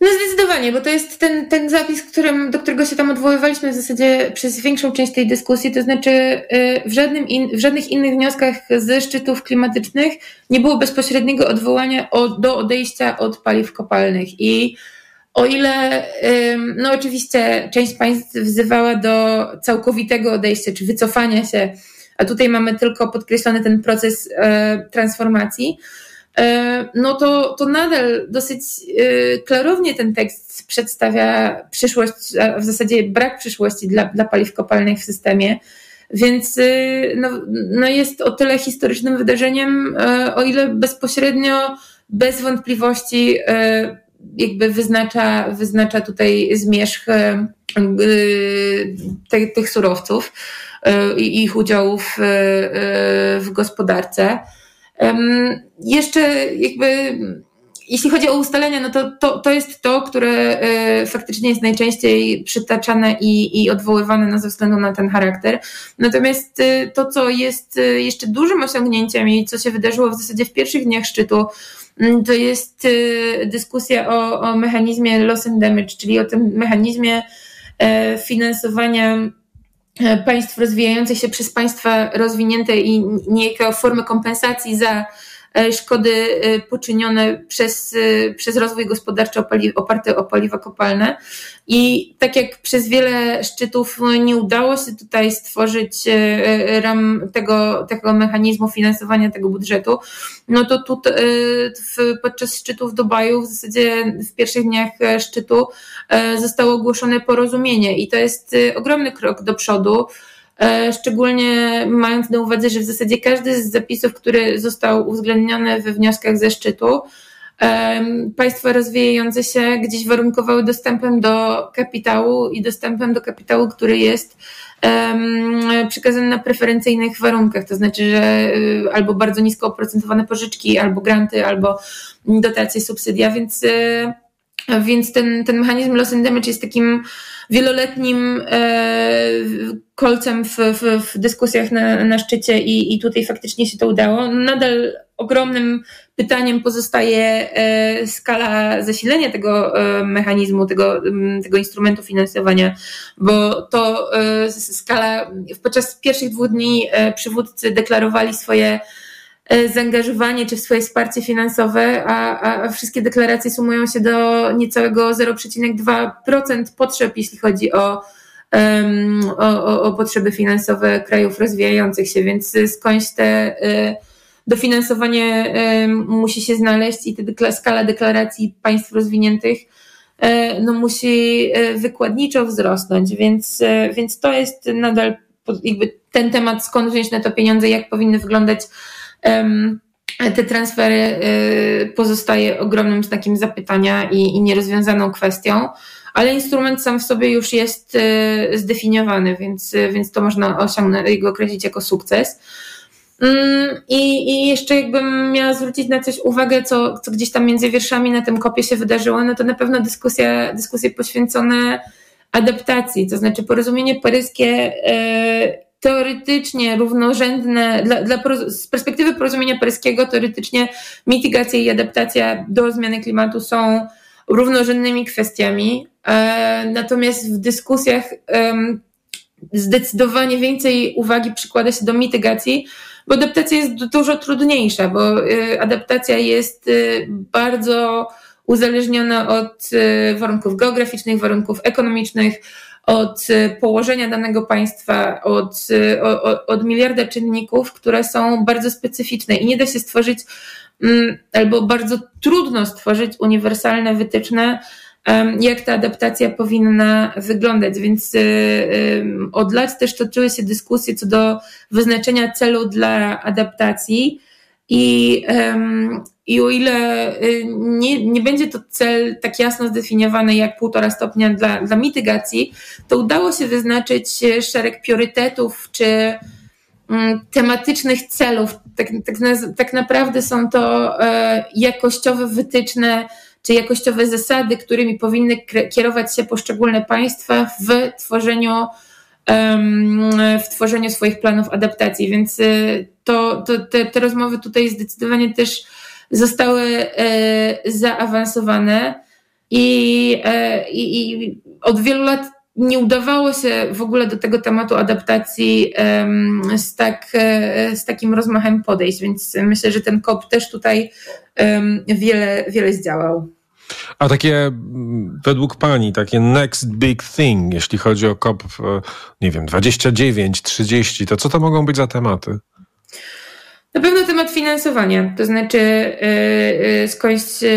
No zdecydowanie, bo to jest ten, ten zapis, którym, do którego się tam odwoływaliśmy w zasadzie przez większą część tej dyskusji, to znaczy y, w, żadnym in, w żadnych innych wnioskach ze szczytów klimatycznych nie było bezpośredniego odwołania o, do odejścia od paliw kopalnych i o ile, no oczywiście, część państw wzywała do całkowitego odejścia czy wycofania się, a tutaj mamy tylko podkreślony ten proces e, transformacji, e, no to, to nadal dosyć e, klarownie ten tekst przedstawia przyszłość, a w zasadzie brak przyszłości dla, dla paliw kopalnych w systemie. Więc no, no jest o tyle historycznym wydarzeniem, o ile bezpośrednio, bez wątpliwości jakby wyznacza, wyznacza tutaj zmierzch tych surowców i ich udziałów w gospodarce. Jeszcze jakby jeśli chodzi o ustalenia, no to, to, to jest to, które y, faktycznie jest najczęściej przytaczane i, i odwoływane no, ze względu na ten charakter. Natomiast y, to, co jest y, jeszcze dużym osiągnięciem i co się wydarzyło w zasadzie w pierwszych dniach szczytu, mm, to jest dyskusja o, o mechanizmie loss and damage, czyli o tym mechanizmie finansowania państw rozwijających się przez państwa rozwinięte i niejako formy kompensacji za E, szkody e, poczynione przez, e, przez rozwój gospodarczy oparty o paliwa kopalne. I tak jak przez wiele szczytów nie udało się tutaj stworzyć ram tego, tego mechanizmu finansowania tego budżetu, no to tu podczas szczytu w Dubaju w zasadzie w pierwszych dniach szczytu zostało ogłoszone porozumienie i to jest ogromny krok do przodu. E, szczególnie mając na uwadze, że w zasadzie każdy z zapisów, który został uwzględniony we wnioskach ze szczytu, państwa rozwijające się gdzieś warunkowały dostępem do kapitału i dostępem do kapitału, który jest przekazany na preferencyjnych warunkach, to znaczy, że y, albo bardzo nisko oprocentowane pożyczki, albo granty, albo dotacje, subsydia, więc, y, więc ten, ten mechanizm loss and damage jest takim wieloletnim e, kolcem w, w, w dyskusjach na, na szczycie i, i tutaj faktycznie się to udało. Nadal ogromnym pytaniem pozostaje e, skala zasilenia tego e, mechanizmu, tego, tego instrumentu finansowania, bo to skala, podczas pierwszych dwóch dni przywódcy deklarowali swoje E, zaangażowanie czy w swoje wsparcie finansowe, a, a wszystkie deklaracje sumują się do niecałego 0,2% potrzeb, jeśli chodzi o, um, o, o, potrzeby finansowe krajów rozwijających się, więc skądś te y, dofinansowanie y, musi się znaleźć i ta skala deklaracji państw rozwiniętych y, no, musi wykładniczo wzrosnąć, więc, więc to jest nadal jakby ten temat, skąd wziąć na to pieniądze, jak powinny wyglądać te transfery y, pozostaje ogromnym znakiem zapytania i, nierozwiązaną kwestią, ale instrument sam w sobie już jest y, zdefiniowany, więc, więc to można osiągnąć, go określić jako sukces. Mm, I, I jeszcze jakbym miała zwrócić na coś uwagę, co, co gdzieś tam między wierszami na tym kopie się wydarzyło, no to na pewno dyskusja, dyskusje poświęcone adaptacji, to znaczy porozumienie paryskie y, teoretycznie równorzędne, dla, dla, z perspektywy porozumienia paryskiego, teoretycznie mitygacja i adaptacja do zmiany klimatu są równorzędnymi kwestiami. E, natomiast w dyskusjach zdecydowanie więcej uwagi przykłada się do mitygacji, bo adaptacja jest dużo trudniejsza, bo e, adaptacja jest e, bardzo uzależniona od warunków geograficznych, warunków ekonomicznych, od y, położenia danego państwa, od, y, od, od miliarda czynników, które są bardzo specyficzne i nie da się stworzyć, mm, albo bardzo trudno stworzyć uniwersalne wytyczne, jak ta adaptacja powinna wyglądać. Więc y, od lat też toczyły się dyskusje co do wyznaczenia celu dla adaptacji. I, i o ile y, nie, nie będzie to cel tak jasno zdefiniowany jak półtora stopnia dla, dla mitygacji, to udało się wyznaczyć szereg priorytetów czy mm, tematycznych celów. Tak, tak, tak naprawdę są to e, jakościowe wytyczne czy jakościowe zasady, którymi powinny kierować się poszczególne państwa w tworzeniu w tworzeniu swoich planów adaptacji, więc y, to, to te, te rozmowy tutaj zdecydowanie też zostały e, zaawansowane i, e, i, i od wielu lat nie udawało się w ogóle do tego tematu adaptacji z, tak, e, z takim rozmachem podejść, więc myślę, że ten KOP też tutaj wiele, wiele zdziałał. A takie według Pani, takie next big thing, jeśli chodzi o COP, nie wiem, 29, 30, to co to mogą być za tematy? Na pewno temat finansowania, to znaczy yy, skądś yy,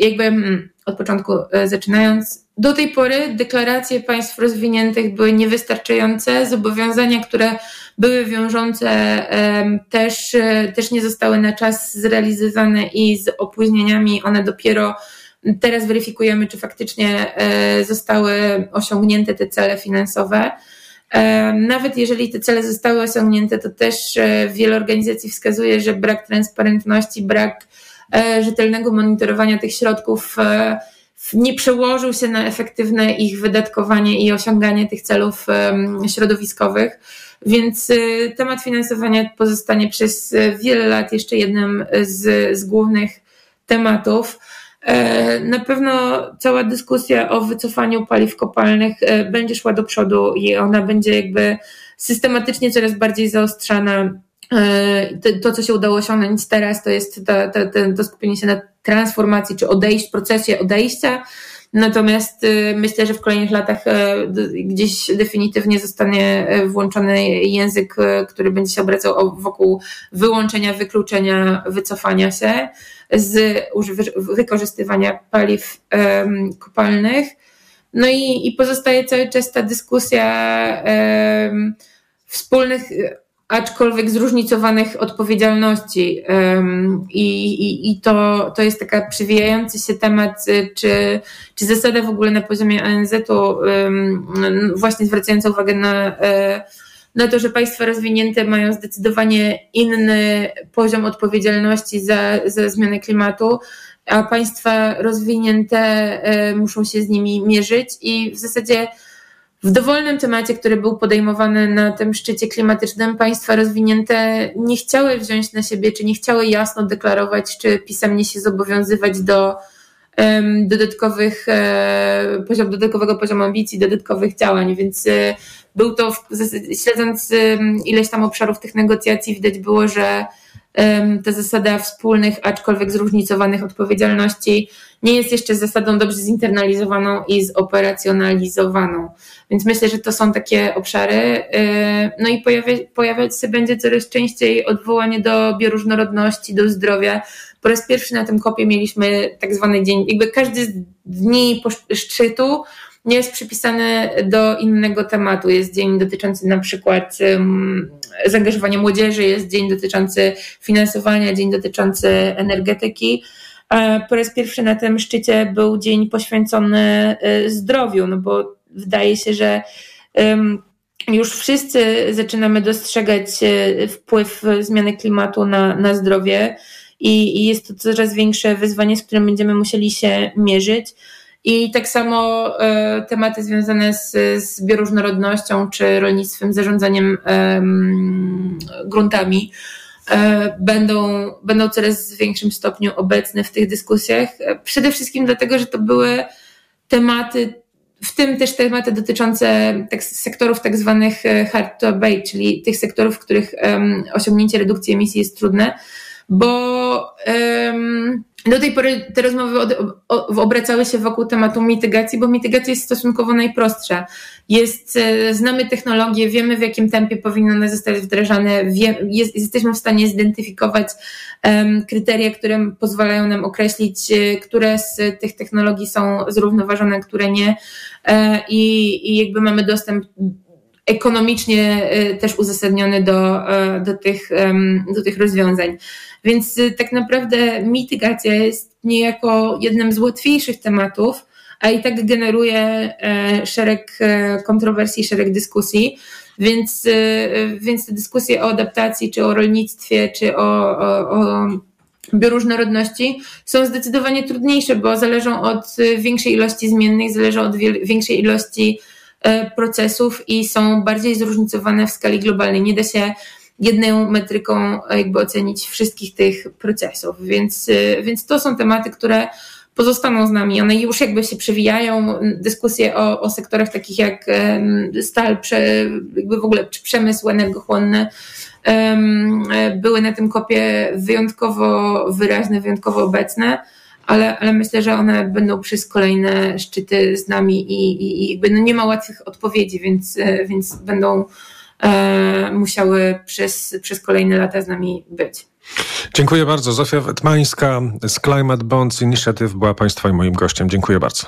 jakby mm, od początku zaczynając, do tej pory deklaracje państw rozwiniętych były niewystarczające, zobowiązania, które były wiążące, też, też nie zostały na czas zrealizowane i z opóźnieniami one dopiero teraz weryfikujemy, czy faktycznie e, zostały osiągnięte te cele finansowe. Nawet jeżeli te cele zostały osiągnięte, to też e, wiele organizacji wskazuje, że brak transparentności, brak e, rzetelnego monitorowania tych środków nie przełożył się na efektywne ich wydatkowanie i osiąganie tych celów środowiskowych. Więc y, temat finansowania pozostanie przez wiele lat jeszcze jednym z, z głównych tematów. E, na pewno cała dyskusja o wycofaniu paliw kopalnych e, będzie szła do przodu i ona będzie jakby systematycznie coraz bardziej zaostrzana. E, to, co się udało osiągnąć teraz, to jest to, to, to skupienie się na transformacji czy odejść, procesie odejścia. Natomiast myślę, że w kolejnych latach gdzieś definitywnie zostanie włączony język, który będzie się obracał wokół wyłączenia, wykluczenia, wycofania się z wykorzystywania paliw kopalnych. No i, i pozostaje cały czas ta dyskusja wspólnych, aczkolwiek zróżnicowanych odpowiedzialności. I, i, I to, to jest taka przywijający się temat, czy, czy zasada w ogóle na poziomie ONZ-u, właśnie zwracająca uwagę na e, na to, że państwa rozwinięte mają zdecydowanie inny poziom odpowiedzialności za, za zmianę klimatu, a państwa rozwinięte e, muszą się z nimi mierzyć i w zasadzie w dowolnym temacie, który był podejmowany na tym szczycie klimatycznym, państwa rozwinięte nie chciały wziąć na siebie, czy nie chciały jasno deklarować, czy pisemnie się zobowiązywać do dodatkowych, e, poziom, dodatkowego poziomu ambicji, dodatkowych działań, więc e, był to, śledząc ileś tam obszarów tych negocjacji, widać było, że ta zasada wspólnych, aczkolwiek zróżnicowanych odpowiedzialności nie jest jeszcze zasadą dobrze zinternalizowaną i zoperacjonalizowaną. Więc myślę, że to są takie obszary. E, no i pojawia, pojawiać się będzie coraz częściej odwołanie do bioróżnorodności, do zdrowia. Po raz pierwszy na tym kopie mieliśmy tak zwany dzień, jakby każdy z dni szczytu nie jest przypisany do innego tematu. Jest dzień dotyczący na przykład um, zaangażowania młodzieży, jest dzień dotyczący finansowania, dzień dotyczący energetyki. Po raz pierwszy na tym szczycie był dzień poświęcony y, zdrowiu, no bo wydaje się, że um, już wszyscy zaczynamy dostrzegać y, wpływ zmiany klimatu na, na zdrowie i, i jest to coraz większe wyzwanie, z którym będziemy musieli się mierzyć. I tak samo e, tematy związane z, z bioróżnorodnością czy rolnictwem, zarządzaniem e, gruntami e, będą, będą coraz w większym stopniu obecne w tych dyskusjach. Przede wszystkim dlatego, że to były tematy, w tym też tematy dotyczące tak, sektorów tak zwanych e, hard to abate, czyli tych sektorów, w których osiągnięcie redukcji emisji jest trudne, bo um, do tej pory te rozmowy od, o, obracały się wokół tematu mitygacji, bo mitygacja jest stosunkowo najprostsza. Jest, e, znamy technologię, wiemy w jakim tempie powinny one zostać wdrażane, wie, jest, jesteśmy w stanie zidentyfikować um, kryteria, które pozwalają nam określić, e, które z tych technologii są zrównoważone, które nie e, i, i jakby mamy dostęp ekonomicznie też uzasadniony do, do, tych, do tych rozwiązań. Więc y, tak naprawdę mitygacja jest niejako jednym z łatwiejszych tematów, a i tak generuje e, szereg e, kontrowersji, szereg dyskusji. Więc, y, więc te dyskusje o adaptacji, czy o rolnictwie, czy o, o, o bioróżnorodności są zdecydowanie trudniejsze, bo zależą od większej ilości zmiennych, zależą od większej ilości procesów i są bardziej zróżnicowane w skali globalnej. Nie da się jedną metryką jakby ocenić wszystkich tych procesów. Więc, y, więc to są tematy, które pozostaną z nami. One już jakby się przewijają. Dyskusje o, o sektorach takich jak stal, prze, jakby w ogóle przemysł energochłonny były na tym kopie wyjątkowo wyraźne, wyjątkowo obecne. Ale, ale myślę, że one będą przez kolejne szczyty z nami i, i, i jakby no nie ma łatwych odpowiedzi, więc, y, więc będą e, musiały przez, przez kolejne lata z nami być. Dziękuję bardzo. Zofia Wetmańska z Climate Bonds Initiative była Państwa i moim gościem. Dziękuję bardzo.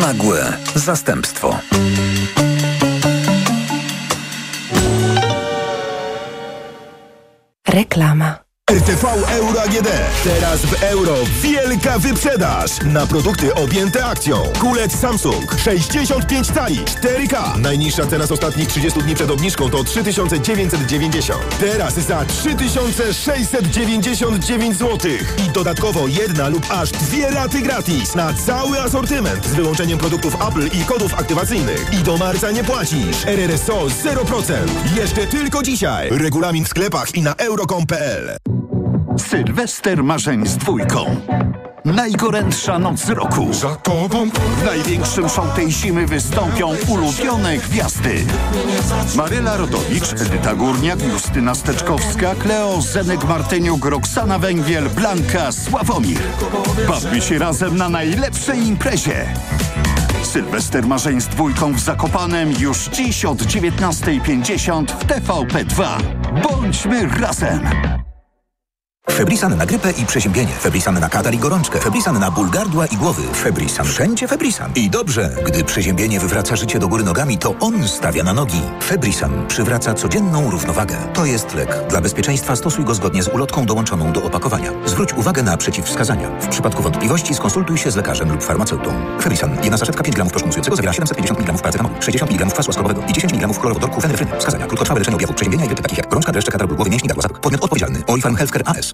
Nagłe zastępstwo. Reklama. RTV Euro AGD. Teraz w euro wielka wyprzedaż na produkty objęte akcją. Kulec Samsung 65 cali 4K. Najniższa cena z ostatnich 30 dni przed obniżką to 3990. Teraz za 3699 zł. I dodatkowo jedna lub aż dwie raty gratis na cały asortyment z wyłączeniem produktów Apple i kodów aktywacyjnych. I do marca nie płacisz. RRSO 0%. Jeszcze tylko dzisiaj. Regulamin w sklepach i na euro.com.pl. Sylwester marzeń z dwójką. Najgorętsza noc roku. Za tobą W największym show tej zimy wystąpią ulubione gwiazdy. Maryla Rodowicz, Edyta Górniak, Justyna Steczkowska, Kleo, Zenek Martyniuk, Roxana Węgiel, Blanka, Sławomir. Bawmy się razem na najlepszej imprezie. Sylwester marzeń z dwójką w Zakopanem już dziś od 19.50 w TVP2. Bądźmy razem! Febrisan na grypę i przeziębienie. Febrisan na katar i gorączkę. Febrisan na ból gardła i głowy. Febrisan. Wszędzie Febrisan. I dobrze, gdy przeziębienie wywraca życie do góry nogami, to on stawia na nogi. Febrisan przywraca codzienną równowagę. To jest lek. Dla bezpieczeństwa stosuj go zgodnie z ulotką dołączoną do opakowania. Zwróć uwagę na przeciwwskazania. W przypadku wątpliwości skonsultuj się z lekarzem lub farmaceutą. Febrisan. Jedna saszetka 5 gramów proszku zawiera 750 mg paracetamolu, 60 mg kwasu łaskowego i 10 mg chlorowodorku fenefryny. Wskazania. Krótkotrwałe leczenie objawów przeziębienia i takich jak gorączka, dreszcze, katar głowy, mięśni. Podmiot odpowiedzialny. Healthcare AS.